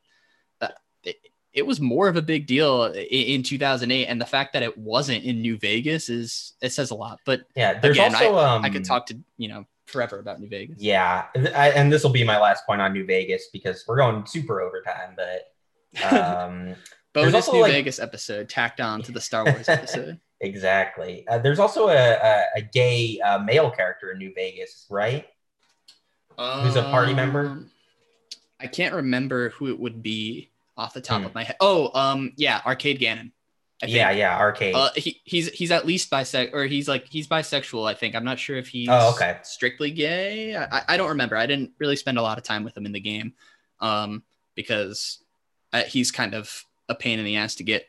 uh, it, it was more of a big deal in, in 2008 and the fact that it wasn't in new vegas is it says a lot but Yeah. There's Again, also um i could talk to you know forever about new vegas Yeah, I, and this will be my last point on New Vegas because we're going super overtime. But um, bonus new like- vegas episode tacked on to the star wars episode exactly, uh, there's also a, a, a gay uh, male character in New Vegas, right? Who's a party member? Um, I can't remember who it would be off the top Hmm. of my head. Oh, um, yeah, Arcade Gannon. Yeah, yeah, arcade. Uh, he, he's he's at least bisex or he's like he's bisexual. I think I'm not sure if he's Oh, okay. strictly gay. I, I- I don't remember. I didn't really spend a lot of time with him in the game, um, because uh, he's kind of a pain in the ass to get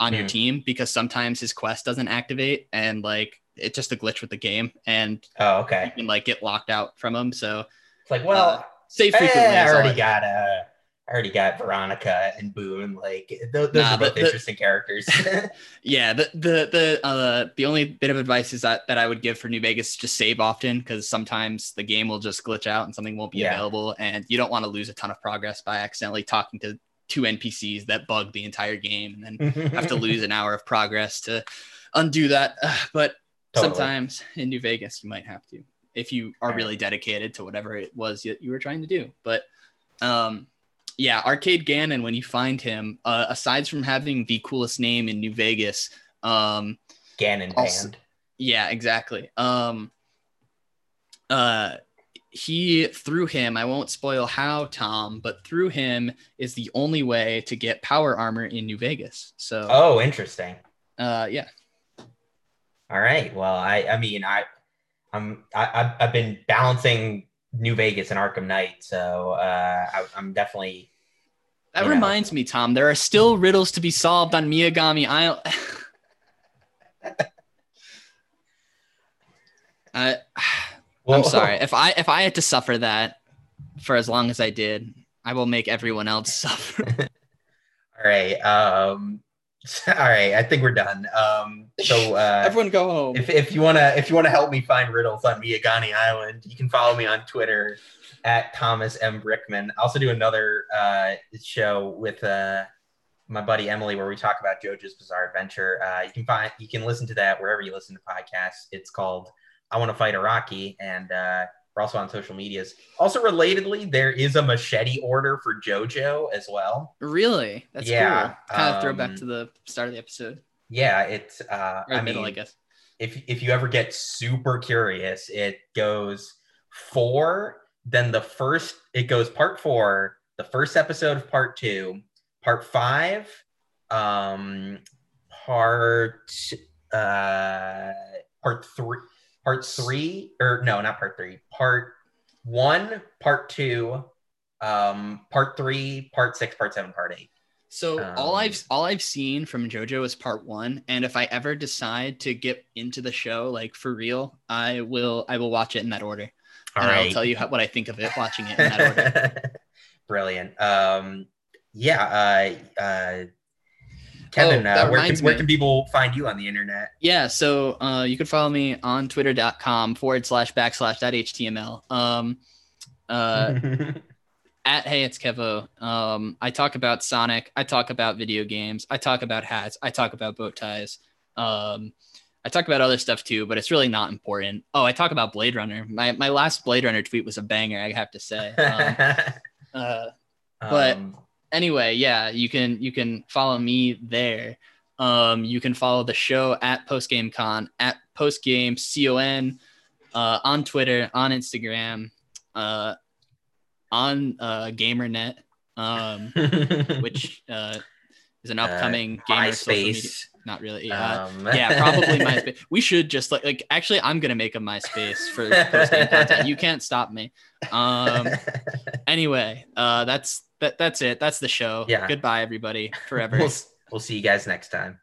on your Hmm. team because sometimes his quest doesn't activate and like it's just a glitch with the game and oh, you okay. can like get locked out from him. So It's like, well, say frequently. eh, I already got uh, I already got Veronica and Boone. Like th- those Nah, are both the- interesting characters. Yeah, the the the uh the only bit of advice is that that I would give for New Vegas just save often because sometimes the game will just glitch out and something won't be Yeah. available, and you don't want to lose a ton of progress by accidentally talking to two NPCs that bug the entire game and then have to lose an hour of progress to undo that. But Totally. sometimes in New Vegas, you might have to if you are really dedicated to whatever it was that you were trying to do. But um, yeah, Arcade Gannon, when you find him, uh, aside from having the coolest name in New Vegas, um, Ganon Also- band. yeah, exactly. Um, uh, he through him, I won't spoil how, Tom, but through him is the only way to get power armor in New Vegas. So, Oh, interesting. uh, yeah, All right. Well, I I mean I I'm I, I've, been balancing New Vegas and Arkham Knight, so uh, I, I'm definitely that You know. reminds me, Tom. There are still riddles to be solved on Miagani Island. I, well, I'm sorry if I if I had to suffer that for as long as I did, I will make everyone else suffer. All right. Um. All right. I think we're done. Um. So uh, Everyone go home. if, if you wanna if you wanna help me find riddles on Miagani Island, you can follow me on Twitter at Thomas M Brickman. I also do another uh, show with uh, my buddy Emily where we talk about JoJo's Bizarre Adventure. Uh, you can find you can listen to that wherever you listen to podcasts. It's called I Want to Fight Iraqi, and uh, we're also on social medias. Also, relatedly, there is a machete order for JoJo as well. Really? That's Yeah, cool. Kind of throwback um, to the start of the episode Yeah, it's uh, or I middle, mean, I guess. if if you ever get super curious, it goes four, then the first it goes part four, the first episode of part two, part five, um, part uh, part three, part three, or no, not part three, part one, part two, um, part three, part six, part seven, part eight. So all Um, I've all I've seen from JoJo is part one, and if I ever decide to get into the show like for real, I will I will watch it in that order, All and right. I'll tell you how, what I think of it watching it in that order. Brilliant. Um, yeah. Uh, uh, Kevin, Oh, uh, where, can, where can people find you on the internet? Yeah, so uh, you can follow me on twitter.com forward slash backslash dot HTML. Um, uh, at Hey It's Kevo. Um, I talk about Sonic. I talk about video games. I talk about hats. I talk about bow ties. Um, I talk about other stuff too, but it's really not important. Oh, I talk about Blade Runner. My my last Blade Runner tweet was a banger. I have to say. Um, uh, but- Um, anyway, yeah, you can you can follow me there. Um, you can follow the show at PostgameCon at PostgameCon uh, on Twitter, on Instagram, uh, on uh, GamerNet, um, which uh, is an Uh, upcoming gamer social media. MySpace. Not really. Yeah. Um, yeah, probably MySpace. We should just like like actually I'm gonna make a MySpace for post game content. You can't stop me. Um anyway, uh that's that that's it. That's the show. Yeah. Goodbye everybody. Forever. we'll, we'll see you guys next time.